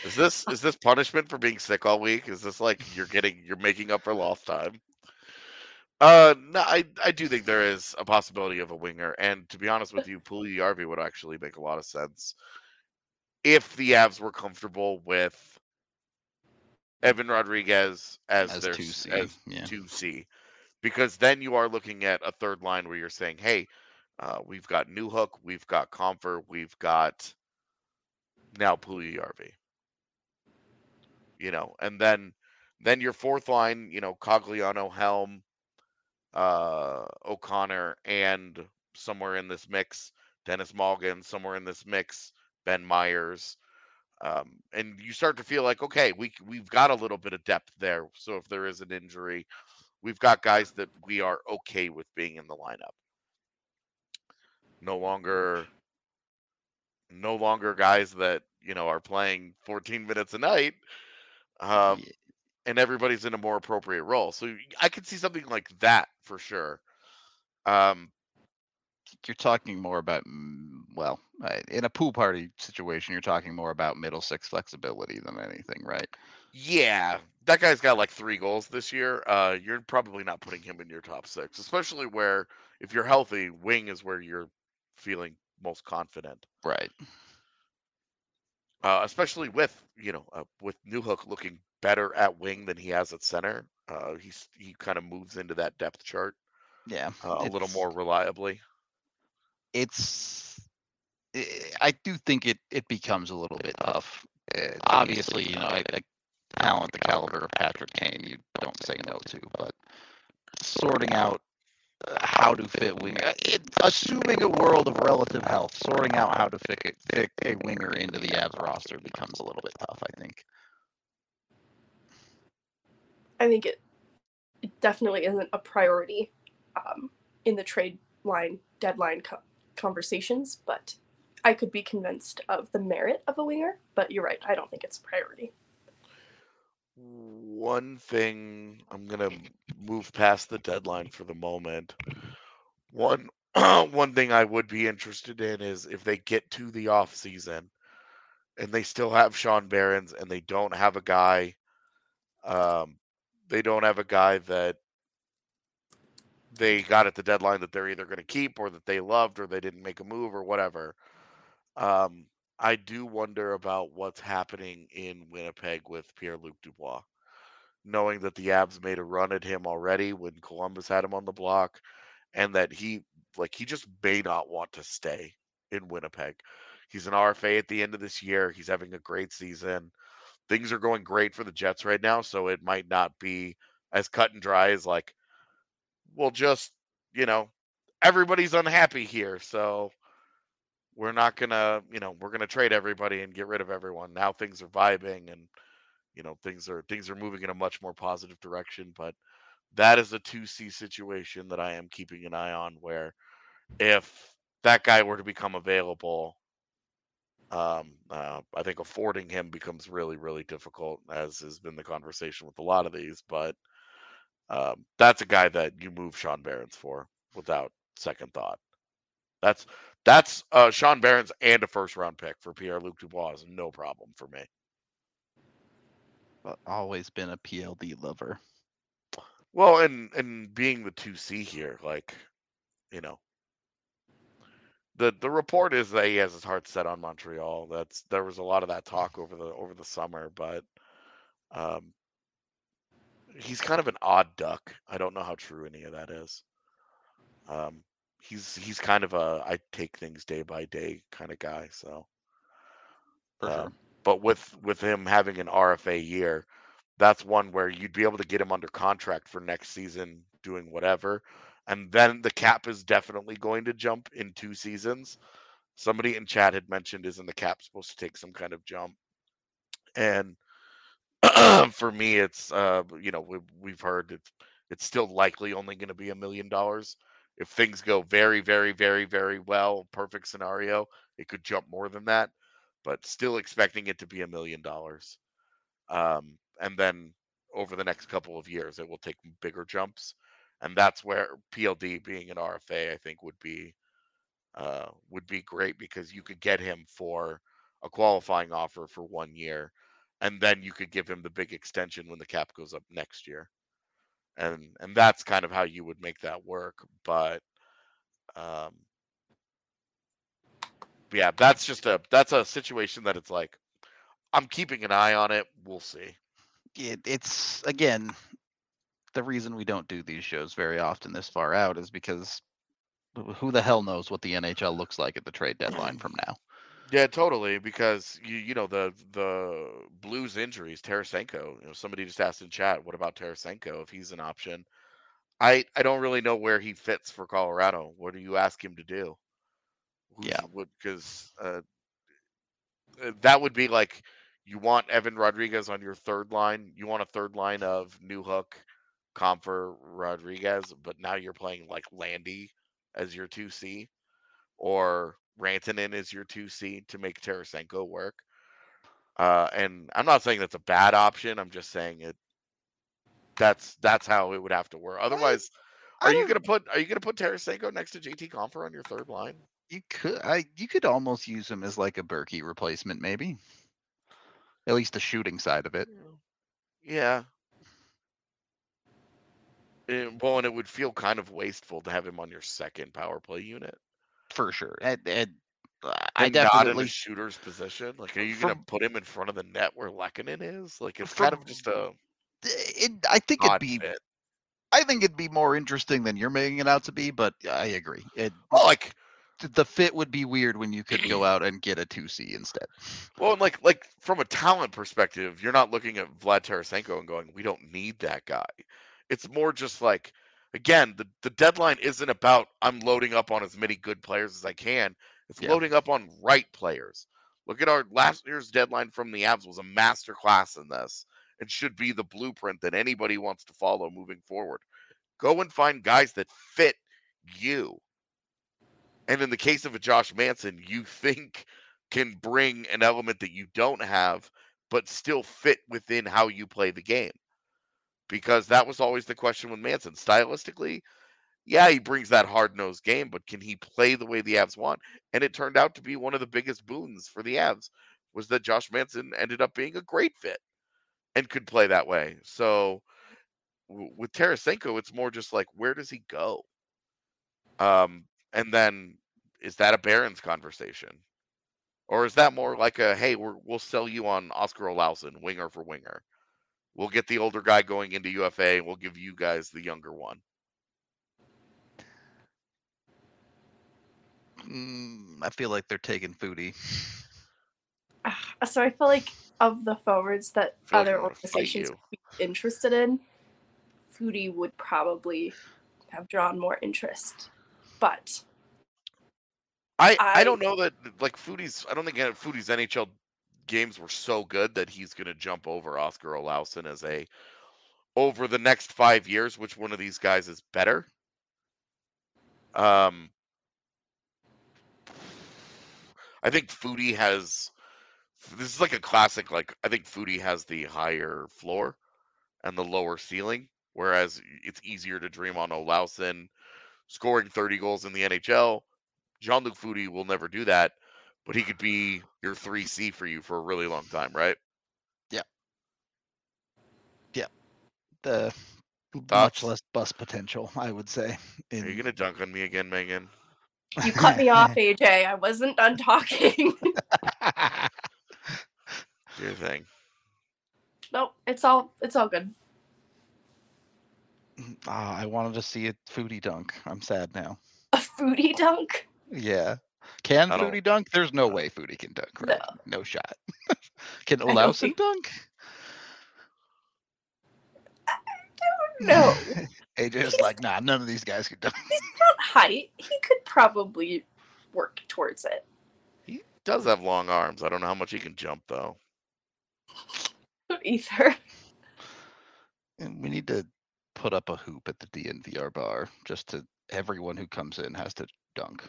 is this is this punishment for being sick all week? Is this like you're getting you're making up for lost time? Uh, no, I I do think there is a possibility of a winger, and to be honest with you, Puljujarvi would actually make a lot of sense if the Avs were comfortable with Evan Rodrigues as, As their 2C, as yeah. two C, because then you are looking at a third line where you're saying, hey, uh, we've got Newhook, we've got Compher, we've got now Puljujarvi. You know, and then then your fourth line, you know, Cogliano, Helm, uh, O'Connor, and somewhere in this mix, Denis Malgin, somewhere in this mix, Ben Meyers. Um, and you start to feel like, okay, we we've got a little bit of depth there. So if there is an injury, we've got guys that we are okay with being in the lineup. No longer, no longer guys that you know are playing 14 minutes a night, um, Yeah. and everybody's in a more appropriate role. So I could see something like that for sure. Um, You're talking more about, mm, well, in a Puljujarvi situation, you're talking more about middle six flexibility than anything, right? Yeah, that guy's got like three goals this year. Uh, you're probably not putting him in your top six, especially where if you're healthy, wing is where you're feeling most confident. Right. Uh, especially with you know uh, with Newhook looking better at wing than he has at center. Uh, he's he kind of moves into that depth chart Yeah. uh, a little more reliably. It's. I- I do think it it becomes a little bit tough. Uh, obviously, you know, I, I talent the caliber of Patrick Kane, you don't say no to, but sorting out how to fit winger, uh, it, assuming a world of relative health, sorting out how to fit, it- fit a winger into the Avs roster becomes a little bit tough. I think. I think it, it definitely isn't a priority um, in the trade line deadline co- conversations, but I could be convinced of the merit of a winger. But you're right, I don't think it's a priority. One thing I'm gonna move past the deadline for the moment. One *clears throat* one thing I would be interested in is if they get to the off season and they still have Sean Behrens and they don't have a guy um they don't have a guy that they got at the deadline that they're either going to keep or that they loved or they didn't make a move or whatever. Um I do wonder about what's happening in Winnipeg with Pierre Luc Dubois knowing that the Avs made a run at him already when Columbus had him on the block, and that he like he just may not want to stay in Winnipeg. He's an RFA at the end of this year. He's having a great season. Things are going great for the Jets right now, so it might not be as cut and dry as like, we'll just, you know, everybody's unhappy here, so we're not gonna, you know, we're gonna trade everybody and get rid of everyone. Now things are vibing and you know things are things are moving in a much more positive direction. But that is a two C situation that I am keeping an eye on where if that guy were to become available, um, uh, I think affording him becomes really, really difficult, as has been the conversation with a lot of these. But um, that's a guy that you move Sean Behrens for without second thought. That's that's uh, Sean Behrens and a first round pick for Pierre Luc Dubois no problem for me. But always been a PLD lover. Well, and and being the two C here, like, you know, the the report is that he has his heart set on Montreal. That's there was a lot of that talk over the over the summer, but um, he's kind of an odd duck. I don't know how true any of that is. Um, he's he's kind of a I take things day by day kind of guy. So, For um, sure. But with with him having an RFA year, that's one where you'd be able to get him under contract for next season, doing whatever, and then the cap is definitely going to jump in two seasons. Somebody in chat had mentioned, isn't the cap supposed to take some kind of jump? And *clears throat* for me, it's uh, you know we've, we've heard it's it's still likely only going to be a million dollars. If things go very, very, very, very well, perfect scenario, it could jump more than that, but still expecting it to be a million dollars. Um, and then over the next couple of years, it will take bigger jumps, and that's where PLD being an RFA, I think, would be uh, would be great because you could get him for a qualifying offer for one year, and then you could give him the big extension when the cap goes up next year, and and that's kind of how you would make that work. But um, yeah, that's just a that's a situation that it's like I'm keeping an eye on it. We'll see. It, it's again the reason we don't do these shows very often this far out is because who the hell knows what the NHL looks like at the trade deadline from now. Yeah, totally. Because you you know the the Blues injuries, Tarasenko. You know, somebody just asked in chat, what about Tarasenko if he's an option? I I don't really know where he fits for Colorado. What do you ask him to do? Yeah. because uh, uh, that would be like you want Evan Rodrigues on your third line. You want a third line of New Hook, Compher, Rodrigues, but now you're playing like Landy as your two C, or Rantanen as your two C to make Tarasenko work. Uh, and I'm not saying that's a bad option. I'm just saying it. That's that's how it would have to work. Otherwise, I are you gonna put are you gonna put Tarasenko next to JT Compher on your third line? You could I you could almost use him as like a Berkey replacement, maybe. At least the shooting side of it. Yeah. Eh, well, and it would feel kind of wasteful to have him on your second power play unit. For sure. And, and uh, I And not in a definitely shooter's position. Like, are you gonna put him in front of the net where Lehkonen is? Like, it's From- kind of just a it, I think it'd be fit. I think it'd be more interesting than you're making it out to be, but I agree. It Well, like, th- the fit would be weird when you could go *clears throat* out and get a 2C instead. well, and like, like from a talent perspective, you're not looking at Vlad Tarasenko and going, "We don't need that guy." It's more just like, again, the the deadline isn't about I'm loading up on as many good players as I can. It's Yeah. loading up on right players. Look at our last year's deadline from the Avs was a master class in this. It should be the blueprint that anybody wants to follow moving forward. Go and find guys that fit you. And in the case of a Josh Manson, you think can bring an element that you don't have, but still fit within how you play the game. Because that was always the question with Manson. Stylistically, yeah, he brings that hard nosed game, but can he play the way the Avs want? And it turned out to be one of the biggest boons for the Avs was that Josh Manson ended up being a great fit and could play that way. So with Tarasenko, it's more just like where does he go? Um, and then is that a Behrens conversation? Or is that more like a hey, we're, we'll sell you on Oskar Olausson, winger for winger? We'll get the older guy going into UFA, and we'll give you guys the younger one. Mm, I feel like they're taking Foudy. Ah, So I feel like of the forwards that I like other I'm gonna fight organizations would be interested in, Foudy would probably have drawn more interest. But I, I I- don't know that like Foudy's I don't think Foudy's NHL games were so good that he's gonna jump over Oskar Olausson as a over the next five years, which one of these guys is better? Um I think Foudy has this is like a classic, like I think Foudy has the higher floor and the lower ceiling, whereas it's easier to dream on Olausen scoring 30 goals in the NHL. Jean Luc Foudy will never do that, but he could be your 3C for you for a really long time, right? Yeah. Yeah. The much less bus potential, I would say. Are you in- gonna dunk on me again, Meghan? you cut me off, *laughs* AJ. I wasn't done talking. *laughs* Your thing. nope, it's all it's all good. Ah, I wanted to see a Foudy dunk. I'm sad now. A Foudy dunk? Yeah. Can I Foudy dunk? There's no way Foudy can dunk, No. right? No, shot. *laughs* can Lawson dunk? I don't know. think- dunk? No. AJ's like, nah, none of these guys can dunk. He's not height. He could probably work towards it. He does have long arms. I don't know how much he can jump though. *laughs* Either. And we need to put up a hoop at the DNVR bar just to everyone who comes in has to dunk.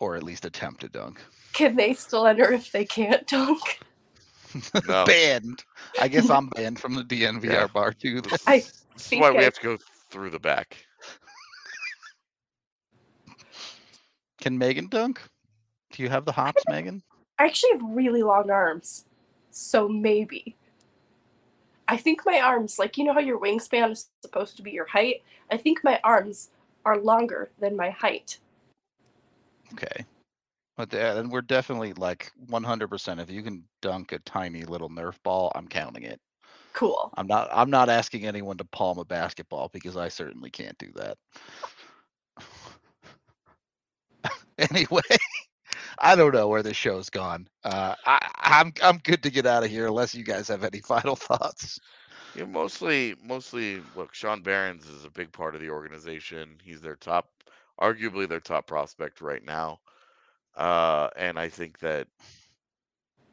Or at least attempt to dunk. Can they still enter if they can't dunk? No. *laughs* banned. I guess I'm banned from the DNVR Yeah. bar too. then. I *laughs* This is think why we have to go through the back. Can Meghan dunk? Do you have the hops, Meghan? I actually have really long arms. So maybe. I think my arms, like you know how your wingspan is supposed to be your height? I think my arms are longer than my height. Okay. But yeah, then we're definitely like 100%. If you can dunk a tiny little Nerf ball, I'm counting it. Cool. I'm not. I'm not asking anyone to palm a basketball because I certainly can't do that. *laughs* anyway, *laughs* I don't know where this show's gone. Uh, I, I'm I'm good to get out of here unless you guys have any *laughs* final thoughts. Yeah, mostly, mostly. Look, Sean Behrens is a big part of the organization. He's their top, arguably their top prospect right now, uh, and I think that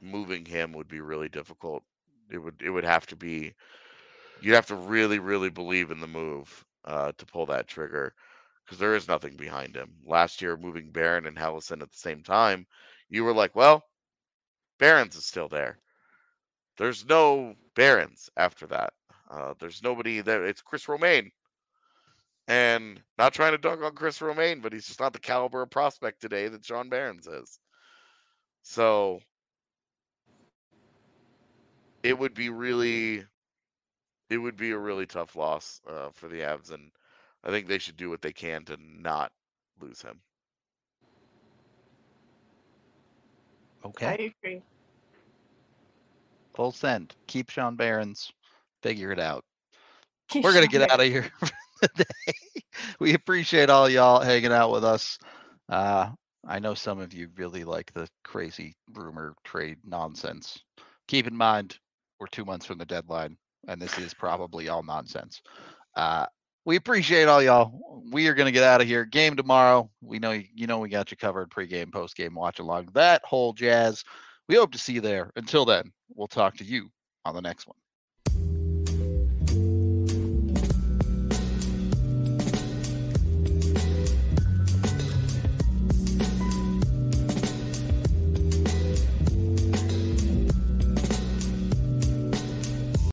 moving him would be really difficult. It would, it would have to be. You'd have to really, really believe in the move uh, to pull that trigger, because there is nothing behind him. Last year, moving Barron and Helleson at the same time, you were like, well, Behrens is still there. There's no Behrens after that. Uh, there's nobody there. It's Chris Romaine. And not trying to dunk on Chris Romaine, but he's just not the caliber of prospect today that Sean Behrens is. So it would be really, it would be a really tough loss uh, for the Avs, and I think they should do what they can to not lose him. Okay. I agree. Full send. Keep Sean Behrens. Figure it out. We're gonna get out of here *laughs* for the day. We appreciate all y'all hanging out with us. Uh, I know some of you really like the crazy rumor trade nonsense. Keep in mind, we're two months from the deadline, and this is probably all nonsense. Uh, we appreciate all y'all. We are gonna get out of here. Game tomorrow. We know you know we got you covered. Pre-game, post-game, watch along that whole jazz. We hope to see you there. Until then, we'll talk to you on the next one.